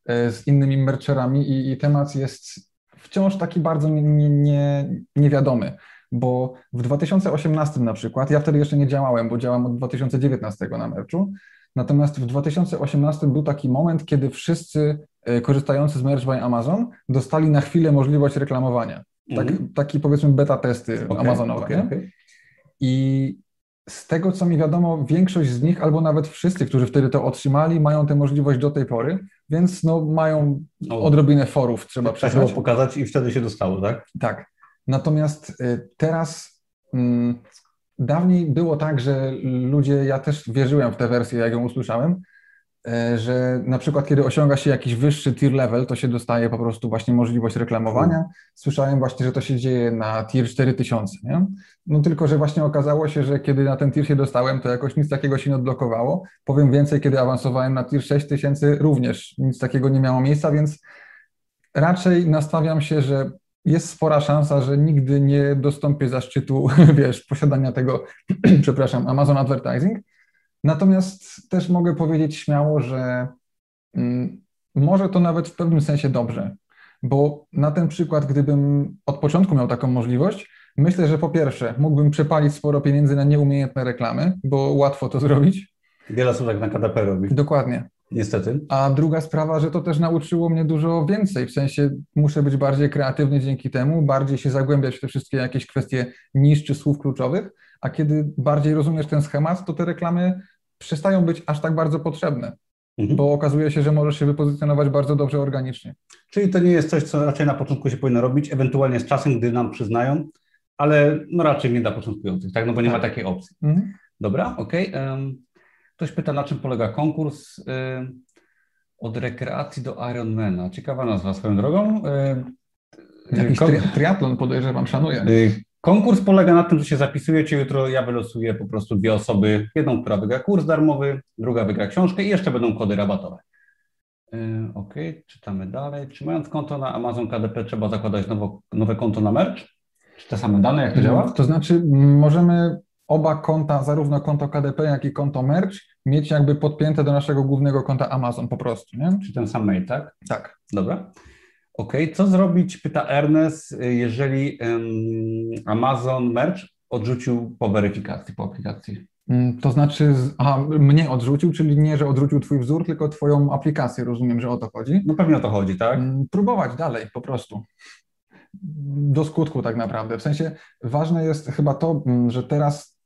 e, z innymi mercherami i, i temat jest wciąż taki bardzo nie, nie, niewiadomy, bo w 2018 na przykład, ja wtedy jeszcze nie działałem, bo działam od 2019 na merczu, natomiast w 2018 był taki moment, kiedy wszyscy e, korzystający z Merch by Amazon dostali na chwilę możliwość reklamowania. Tak, mm. Taki powiedzmy beta testy okay, Amazonowe. Okay, okay. I z tego, co mi wiadomo, większość z nich, albo nawet wszyscy, którzy wtedy to otrzymali, mają tę możliwość do tej pory, więc no, mają odrobinę forów, trzeba przejść. Trzeba pokazać i wtedy się dostało, tak? Tak. Natomiast y, teraz mm, dawniej było tak, że ludzie, ja też wierzyłem w tę wersję, jak ją usłyszałem, E, że na przykład kiedy osiąga się jakiś wyższy tier level, to się dostaje po prostu właśnie możliwość reklamowania. Słyszałem właśnie, że to się dzieje na tier 4000, nie? No tylko, że właśnie okazało się, że kiedy na ten tier się dostałem, to jakoś nic takiego się nie odblokowało. Powiem więcej, kiedy awansowałem na tier 6000, również nic takiego nie miało miejsca, więc raczej nastawiam się, że jest spora szansa, że nigdy nie dostąpię zaszczytu, wiesz, posiadania tego, przepraszam, Amazon Advertising, Natomiast też mogę powiedzieć śmiało, że mm, może to nawet w pewnym sensie dobrze, bo na ten przykład, gdybym od początku miał taką możliwość, myślę, że po pierwsze mógłbym przepalić sporo pieniędzy na nieumiejętne reklamy, bo łatwo to zrobić. Wiele osób tak na KDP robi. Dokładnie. Niestety. A druga sprawa, że to też nauczyło mnie dużo więcej, w sensie muszę być bardziej kreatywny dzięki temu, bardziej się zagłębiać w te wszystkie jakieś kwestie niż czy słów kluczowych, a kiedy bardziej rozumiesz ten schemat, to te reklamy przestają być aż tak bardzo potrzebne, mhm. bo okazuje się, że możesz się wypozycjonować bardzo dobrze organicznie. Czyli to nie jest coś, co raczej na początku się powinno robić, ewentualnie z czasem, gdy nam przyznają, ale no raczej nie dla początkujących, tak? No bo nie tak. ma takiej opcji. Mhm. Dobra, okej. Okay. Um, ktoś pyta, na czym polega konkurs um, od rekreacji do Ironmana. Ciekawa nazwa swoją drogą. Um, Jakiś tri triatlon podejrzewam, szanuję. Y, Konkurs polega na tym, że się zapisujecie. Jutro ja wylosuję po prostu dwie osoby. Jedną, która wygra kurs darmowy, druga wygra książkę i jeszcze będą kody rabatowe. Yy, ok, czytamy dalej. Czy mając konto na Amazon KDP trzeba zakładać nowo, nowe konto na merch? Czy te same dane, jak to działa? To znaczy możemy oba konta, zarówno konto KDP, jak i konto merch, mieć jakby podpięte do naszego głównego konta Amazon po prostu, nie? Czy ten sam mail, tak? Tak. Dobra. OK, co zrobić, pyta Ernest, jeżeli um, Amazon Merch odrzucił po weryfikacji, po aplikacji? Mm, to znaczy, aha, mnie odrzucił, czyli nie, że odrzucił Twój wzór, tylko Twoją aplikację, rozumiem, że o to chodzi? No pewnie o to chodzi, tak? Mm, próbować dalej, po prostu. Do skutku tak naprawdę. W sensie ważne jest chyba to, mm, że teraz,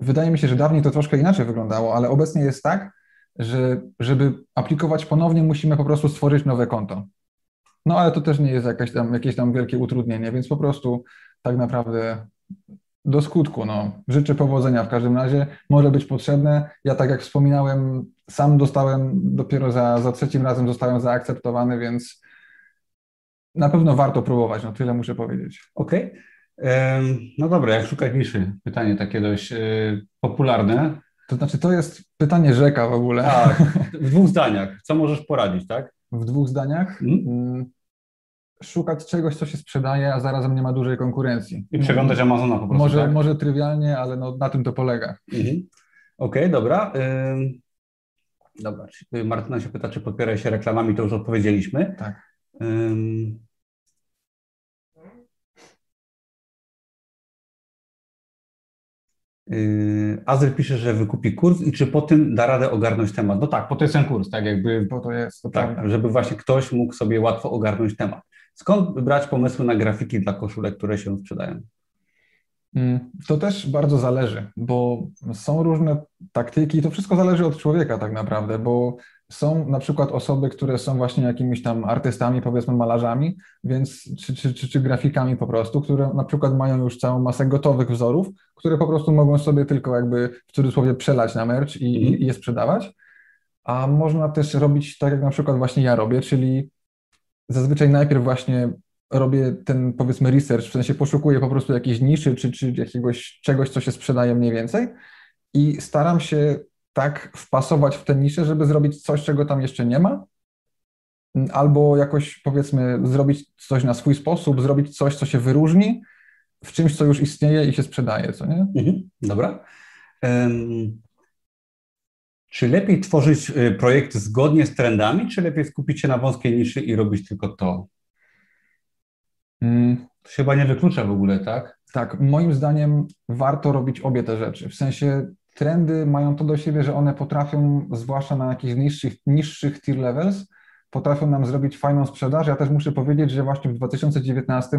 wydaje mi się, że dawniej to troszkę inaczej wyglądało, ale obecnie jest tak, że żeby aplikować ponownie, musimy po prostu stworzyć nowe konto. No ale to też nie jest jakieś tam, jakieś tam wielkie utrudnienie, więc po prostu tak naprawdę do skutku. No. Życzę powodzenia w każdym razie. Może być potrzebne. Ja tak jak wspominałem, sam dostałem dopiero za, za trzecim razem zostałem zaakceptowany, więc na pewno warto próbować, no tyle muszę powiedzieć. Okej. Okay. No dobra, jak szukać niszy? Pytanie takie dość yy, popularne. To znaczy, to jest pytanie rzeka w ogóle. Tak, w dwóch zdaniach. Co możesz poradzić, tak? W dwóch zdaniach? Hmm? szukać czegoś, co się sprzedaje, a zarazem nie ma dużej konkurencji. I przeglądać Amazona po prostu, Może, tak? może trywialnie, ale no, na tym to polega. Mhm. Okej, okay, dobra. Dobra, Martyna się pyta, czy podpiera się reklamami, to już odpowiedzieliśmy. Tak. Yy, Azel pisze, że wykupi kurs i czy po tym da radę ogarnąć temat. No tak, po to jest ten kurs, tak jakby. Po to jest, to tak, żeby właśnie ktoś mógł sobie łatwo ogarnąć temat. Skąd brać pomysły na grafiki dla koszulek, które się sprzedają? Mm, to też bardzo zależy, bo są różne taktyki, to wszystko zależy od człowieka tak naprawdę, bo są na przykład osoby, które są właśnie jakimiś tam artystami, powiedzmy malarzami, więc czy, czy, czy, czy grafikami po prostu, które na przykład mają już całą masę gotowych wzorów, które po prostu mogą sobie tylko jakby w cudzysłowie przelać na merch i, mm. i je sprzedawać. A można też robić tak, jak na przykład właśnie ja robię, czyli zazwyczaj najpierw właśnie robię ten powiedzmy research, w sensie poszukuję po prostu jakiejś niszy czy, czy jakiegoś czegoś, co się sprzedaje mniej więcej i staram się tak wpasować w tę niszę, żeby zrobić coś, czego tam jeszcze nie ma, albo jakoś powiedzmy zrobić coś na swój sposób, zrobić coś, co się wyróżni w czymś, co już istnieje i się sprzedaje, co nie? Mhm, dobra. Um, czy lepiej tworzyć y, projekt zgodnie z trendami, czy lepiej skupić się na wąskiej niszy i robić tylko to? Hmm. To się chyba nie wyklucza w ogóle, tak? Tak, moim zdaniem warto robić obie te rzeczy. W sensie trendy mają to do siebie, że one potrafią, zwłaszcza na jakichś niższych, niższych tier levels, potrafią nam zrobić fajną sprzedaż. Ja też muszę powiedzieć, że właśnie w 2019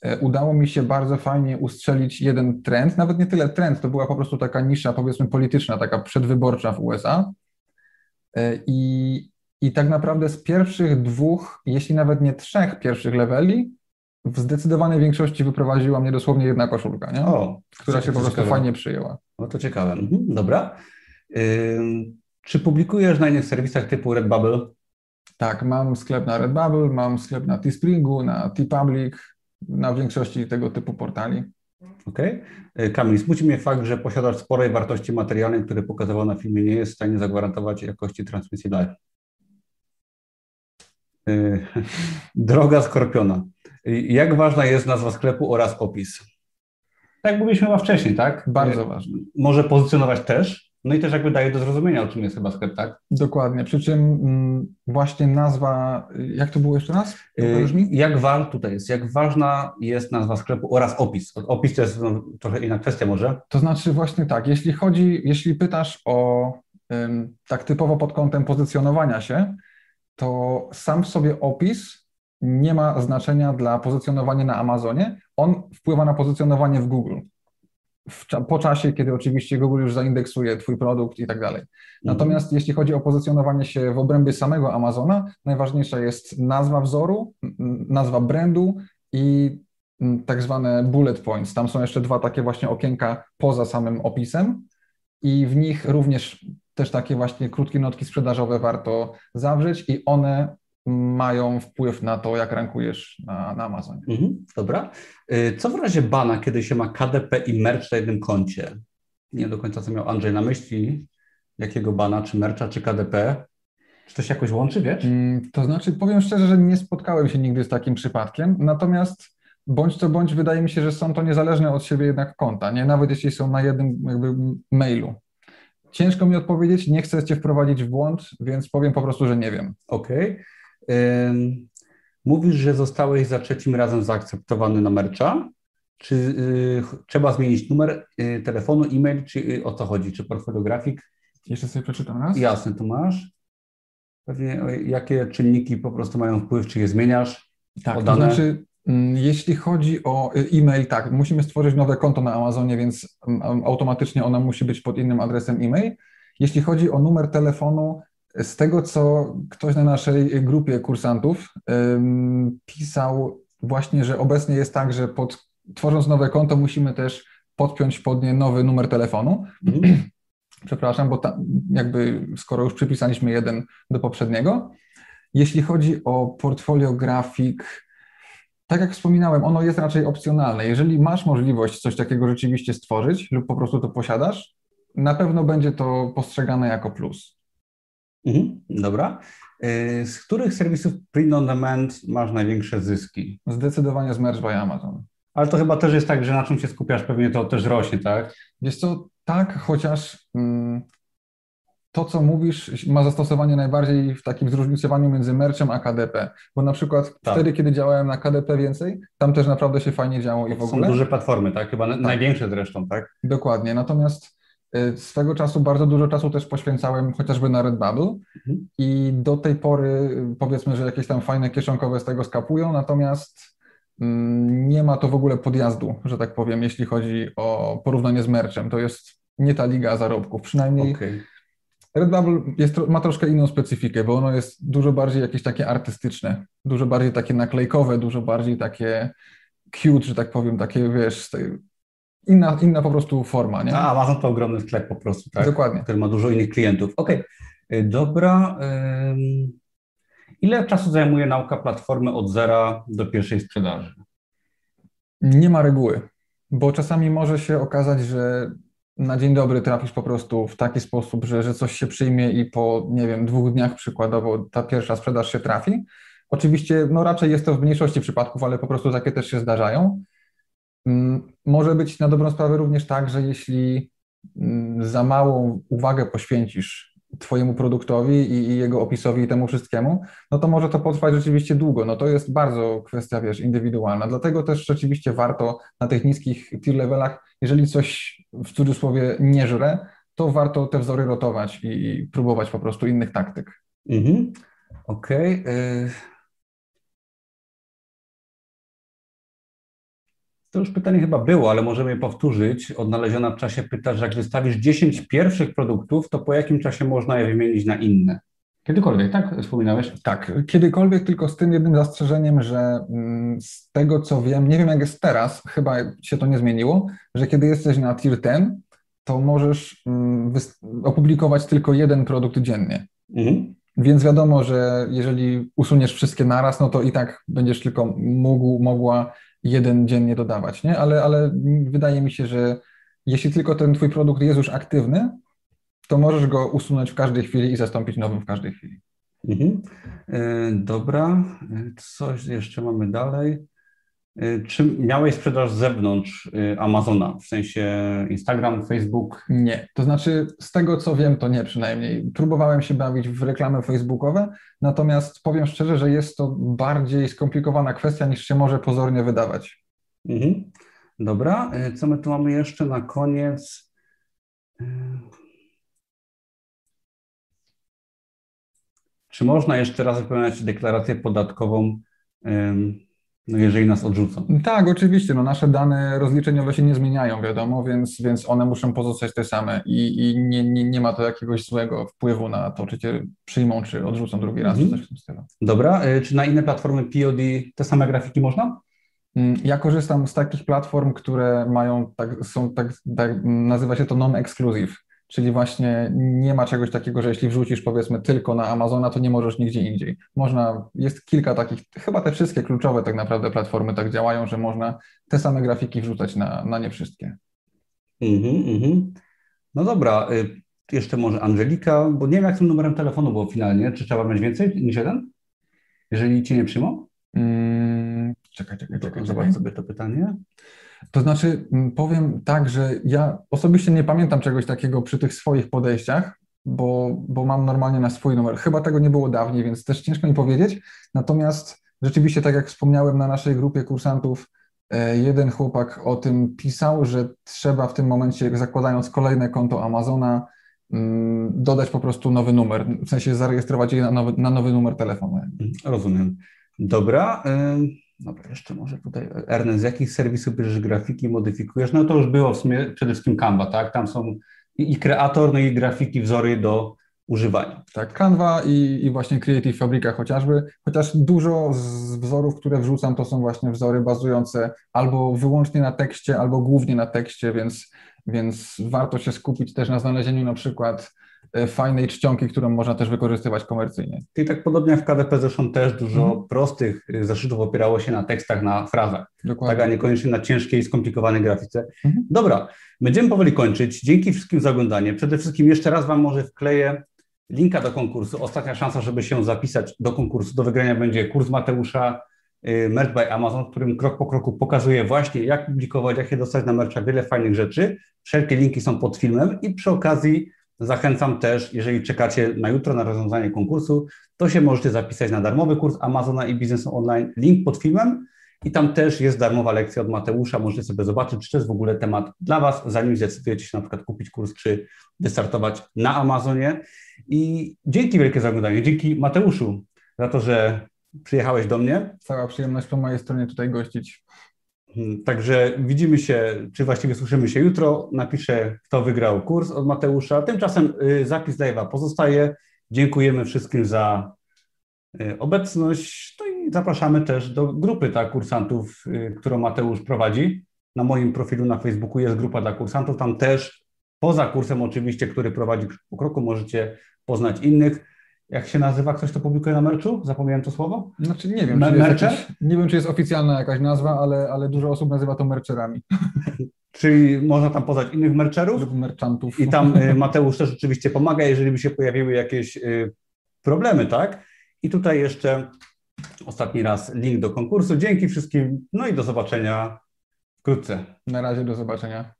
e, udało mi się bardzo fajnie ustrzelić jeden trend, nawet nie tyle trend, to była po prostu taka nisza, powiedzmy, polityczna, taka przedwyborcza w USA. E, I, i tak naprawdę z pierwszych dwóch, jeśli nawet nie trzech pierwszych leveli, w zdecydowanej większości wyprowadziła mnie dosłownie jedna koszulka, nie? O, która się po prostu ciekawe. fajnie przyjęła. No to ciekawe. Mhm, dobra. Yy, czy publikujesz na innych serwisach typu Redbubble? Tak, mam sklep na Redbubble, mam sklep na Teespringu, na TeePublic, na większości tego typu portali. Okej. Okay. Kamil, smuci mnie fakt, że posiadasz sporej wartości materialnej, które pokazywał na filmie, nie jest w stanie zagwarantować jakości transmisji live. Yy, droga Skorpiona. Jak ważna jest nazwa sklepu oraz opis? Tak jak mówiliśmy chyba wcześniej, tak? Bardzo ważne. Może pozycjonować też, no i też jakby daje do zrozumienia, o czym jest chyba sklep, tak? Dokładnie, przy czym mm, właśnie nazwa, jak to było jeszcze raz? Y, jak wa, tutaj jest, jak ważna jest nazwa sklepu oraz opis? Opis to jest no, trochę inna kwestia może. To znaczy właśnie tak, jeśli chodzi, jeśli pytasz o tak typowo pod kątem pozycjonowania się, to sam w sobie opis nie ma znaczenia dla pozycjonowania na Amazonie. On wpływa na pozycjonowanie w Google. W, po czasie, kiedy oczywiście Google już zaindeksuje Twój produkt i tak dalej. Natomiast mhm. jeśli chodzi o pozycjonowanie się w obrębie samego Amazona, najważniejsza jest nazwa wzoru, nazwa brandu i tak zwane bullet points. Tam są jeszcze dwa takie właśnie okienka poza samym opisem i w nich również też takie właśnie krótkie notki sprzedażowe warto zawrzeć i one mają wpływ na to, jak rankujesz na, na Amazonie. Mhm, dobra. Y, co w razie bana, kiedy się ma KDP i merch na jednym koncie? Nie do końca co miał Andrzej na myśli. Jakiego bana, czy mercha, czy KDP? Czy to się jakoś łączy, wiesz? Mm, to znaczy, powiem szczerze, że nie spotkałem się nigdy z takim przypadkiem, natomiast bądź co bądź wydaje mi się, że są to niezależne od siebie jednak konta, nie? Nawet jeśli są na jednym jakby mailu. Ciężko mi odpowiedzieć, nie chcę Cię wprowadzić w błąd, więc powiem po prostu, że nie wiem. Okej. Okay. Mówisz, że zostałeś za trzecim razem zaakceptowany na mercha. Czy y, trzeba zmienić numer y, telefonu, e-mail, czy y, o co chodzi? Czy portfolio? Jeszcze sobie przeczytam raz. Jasne, tu masz. Pewnie jakie czynniki po prostu mają wpływ, czy je zmieniasz? Tak, to znaczy mm, jeśli chodzi o e-mail, tak, musimy stworzyć nowe konto na Amazonie, więc mm, automatycznie ona musi być pod innym adresem e-mail. Jeśli chodzi o numer telefonu, z tego, co ktoś na naszej grupie kursantów pisał właśnie, że obecnie jest tak, że pod, tworząc nowe konto musimy też podpiąć pod nie nowy numer telefonu. Mm. Przepraszam, bo ta, jakby skoro już przypisaliśmy jeden do poprzedniego. Jeśli chodzi o portfolio grafik, tak jak wspominałem, ono jest raczej opcjonalne. Jeżeli masz możliwość coś takiego rzeczywiście stworzyć lub po prostu to posiadasz, na pewno będzie to postrzegane jako plus. Mhm, dobra. Y, z których serwisów print on demand masz największe zyski? Zdecydowanie z Merch by Amazon. Ale to chyba też jest tak, że na czym się skupiasz, pewnie to też rośnie, tak? Wiesz co, tak, chociaż mm, to, co mówisz, ma zastosowanie najbardziej w takim zróżnicowaniu między merchem a KDP. Bo na przykład tak. wtedy, kiedy działałem na KDP więcej, tam też naprawdę się fajnie działo i w ogóle. Są duże platformy, tak? Chyba tak. największe zresztą, tak? Dokładnie. Natomiast swego czasu bardzo dużo czasu też poświęcałem chociażby na Redbubble mhm. i do tej pory y, powiedzmy, że jakieś tam fajne kieszonkowe z tego skapują, natomiast mm, nie ma to w ogóle podjazdu, że tak powiem, jeśli chodzi o porównanie z merchem. To jest nie ta liga zarobków, przynajmniej okay. Redbubble jest, ma troszkę inną specyfikę, bo ono jest dużo bardziej jakieś takie artystyczne, dużo bardziej takie naklejkowe, dużo bardziej takie cute, że tak powiem, takie wiesz, inna, inna po prostu forma, nie? A Amazon to ogromny sklep po prostu, tak? Dokładnie. Który ma dużo innych klientów. Okej, okay. dobra. Ile czasu zajmuje nauka platformy od zera do pierwszej sprzedaży? Nie ma reguły, bo czasami może się okazać, że na dzień dobry trafisz po prostu w taki sposób, że, że coś się przyjmie i po, nie wiem, dwóch dniach przykładowo ta pierwsza sprzedaż się trafi. Oczywiście, no raczej jest to w mniejszości przypadków, ale po prostu takie też się zdarzają. Mm, może być na dobrą sprawę również tak, że jeśli mm, za małą uwagę poświęcisz Twojemu produktowi i, jego opisowi i temu wszystkiemu, no to może to potrwać rzeczywiście długo. No to jest bardzo kwestia, wiesz, indywidualna. Dlatego też rzeczywiście warto na tych niskich tier levelach, jeżeli coś w cudzysłowie nie żre, to warto te wzory rotować i, i próbować po prostu innych taktyk. Mhm. Okej. Okay. To już pytanie chyba było, ale możemy je powtórzyć. Odnaleziona w czasie pyta, że jak wystawisz 10 pierwszych produktów, to po jakim czasie można je wymienić na inne? Kiedykolwiek, tak? Wspominałeś? Tak, kiedykolwiek, tylko z tym jednym zastrzeżeniem, że mm, z tego co wiem, nie wiem jak jest teraz, chyba się to nie zmieniło, że kiedy jesteś na tier 10, to możesz mm, opublikować tylko jeden produkt dziennie. Mhm. Więc wiadomo, że jeżeli usuniesz wszystkie naraz, no to i tak będziesz tylko mógł, mogła jeden dziennie dodawać, nie? Ale, ale wydaje mi się, że jeśli tylko ten twój produkt jest już aktywny, to możesz go usunąć w każdej chwili i zastąpić nowym w każdej chwili. Mhm. E, dobra, e, coś jeszcze mamy dalej. E, czy miałeś sprzedaż z zewnątrz Amazona, w sensie Instagram, Facebook? Nie, to znaczy z tego co wiem, to nie przynajmniej. Próbowałem się bawić w reklamy facebookowe, natomiast powiem szczerze, że jest to bardziej skomplikowana kwestia niż się może pozornie wydawać. Mhm. Dobra, co my tu mamy jeszcze na koniec? Czy można jeszcze raz wypełniać deklarację podatkową, jeżeli nas odrzucą? Tak, oczywiście. No nasze dane rozliczeniowe się nie zmieniają, wiadomo, więc, więc one muszą pozostać te same i, i nie, nie, nie ma to jakiegoś złego wpływu na to, czy cię przyjmą, czy odrzucą drugi raz, mhm. czy coś w tym stylu. Dobra. E, czy na inne platformy POD te same grafiki można? Mm, ja korzystam z takich platform, które mają, tak, są tak, tak nazywa się to non-exclusive, Czyli właśnie nie ma czegoś takiego, że jeśli wrzucisz powiedzmy tylko na Amazona, to nie możesz nigdzie indziej. Można, jest kilka takich, chyba te wszystkie kluczowe tak naprawdę platformy tak działają, że można te same grafiki wrzucać na, na nie wszystkie. Mhm, mhm. No dobra, y, jeszcze może Angelika, bo nie wiem jak z tym numerem telefonu było finalnie, czy trzeba mieć więcej niż jeden? Jeżeli ci nie przyjmą? Hmm, czekaj, czekaj, czekaj. Zobacz sobie to pytanie. To znaczy, mm, powiem tak, że ja osobiście nie pamiętam czegoś takiego przy tych swoich podejściach, bo, bo mam normalnie na swój numer. Chyba tego nie było dawniej, więc też ciężko mi powiedzieć. Natomiast rzeczywiście, tak jak wspomniałem na naszej grupie kursantów, e, jeden chłopak o tym pisał, że trzeba w tym momencie, zakładając kolejne konto Amazona, mm, dodać po prostu nowy numer, w sensie zarejestrować je na nowy, na nowy numer telefonu. Rozumiem. Dobra. Dobra, jeszcze może tutaj, Ernest, z jakich serwisów bierzesz grafiki, modyfikujesz? No to już było w sumie przede wszystkim Canva, tak? Tam są i, kreator, no i grafiki, wzory do używania. Tak, Canva i, i właśnie Creative Fabrica chociażby, chociaż dużo z wzorów, które wrzucam, to są właśnie wzory bazujące albo wyłącznie na tekście, albo głównie na tekście, więc, więc warto się skupić też na znalezieniu na przykład fajnej czcionki, którą można też wykorzystywać komercyjnie. I tak podobnie jak w KDP zresztą też dużo mhm. prostych e, zeszytów opierało się na tekstach, na frazach, Dokładnie. tak, a niekoniecznie na ciężkiej skomplikowanej grafice. Mhm. Dobra, będziemy powoli kończyć. Dzięki wszystkim za oglądanie. Przede wszystkim jeszcze raz Wam może wkleję linka do konkursu. Ostatnia szansa, żeby się zapisać do konkursu. Do wygrania będzie kurs Mateusza e, Merch by Amazon, w którym krok po kroku pokazuję właśnie, jak publikować, jak je dostać na mercha, wiele fajnych rzeczy. Wszelkie linki są pod filmem i przy okazji Zachęcam też, jeżeli czekacie na jutro na rozwiązanie konkursu, to się możecie zapisać na darmowy kurs Amazona i biznesu online. Link pod filmem i tam też jest darmowa lekcja od Mateusza. Możecie sobie zobaczyć, czy to jest w ogóle temat dla Was, zanim zdecydujecie się na przykład kupić kurs, czy wystartować na Amazonie. I dzięki wielkie za oglądanie. Dzięki Mateuszu za to, że przyjechałeś do mnie. Cała przyjemność po mojej stronie tutaj gościć. Hmm, także widzimy się, czy właściwie słyszymy się jutro. Napiszę, kto wygrał kurs od Mateusza. Tymczasem y, zapis live'a pozostaje. Dziękujemy wszystkim za y, obecność. No i zapraszamy też do grupy tak, kursantów, y, którą Mateusz prowadzi. Na moim profilu na Facebooku jest grupa dla kursantów. Tam też poza kursem oczywiście, który prowadzi po kroku, możecie poznać innych. Jak się nazywa ktoś, kto publikuje na merczu? Zapomniałem to słowo? Znaczy nie wiem, czy jest, nie wiem, czy jest oficjalna jakaś nazwa, ale, ale dużo osób nazywa to mercherami. Czyli można tam poznać innych mercherów. Lub merchantów. I tam y, Mateusz też oczywiście pomaga, jeżeli by się pojawiły jakieś y, problemy, tak? I tutaj jeszcze ostatni raz link do konkursu. Dzięki wszystkim, no i do zobaczenia wkrótce. Na razie, do zobaczenia.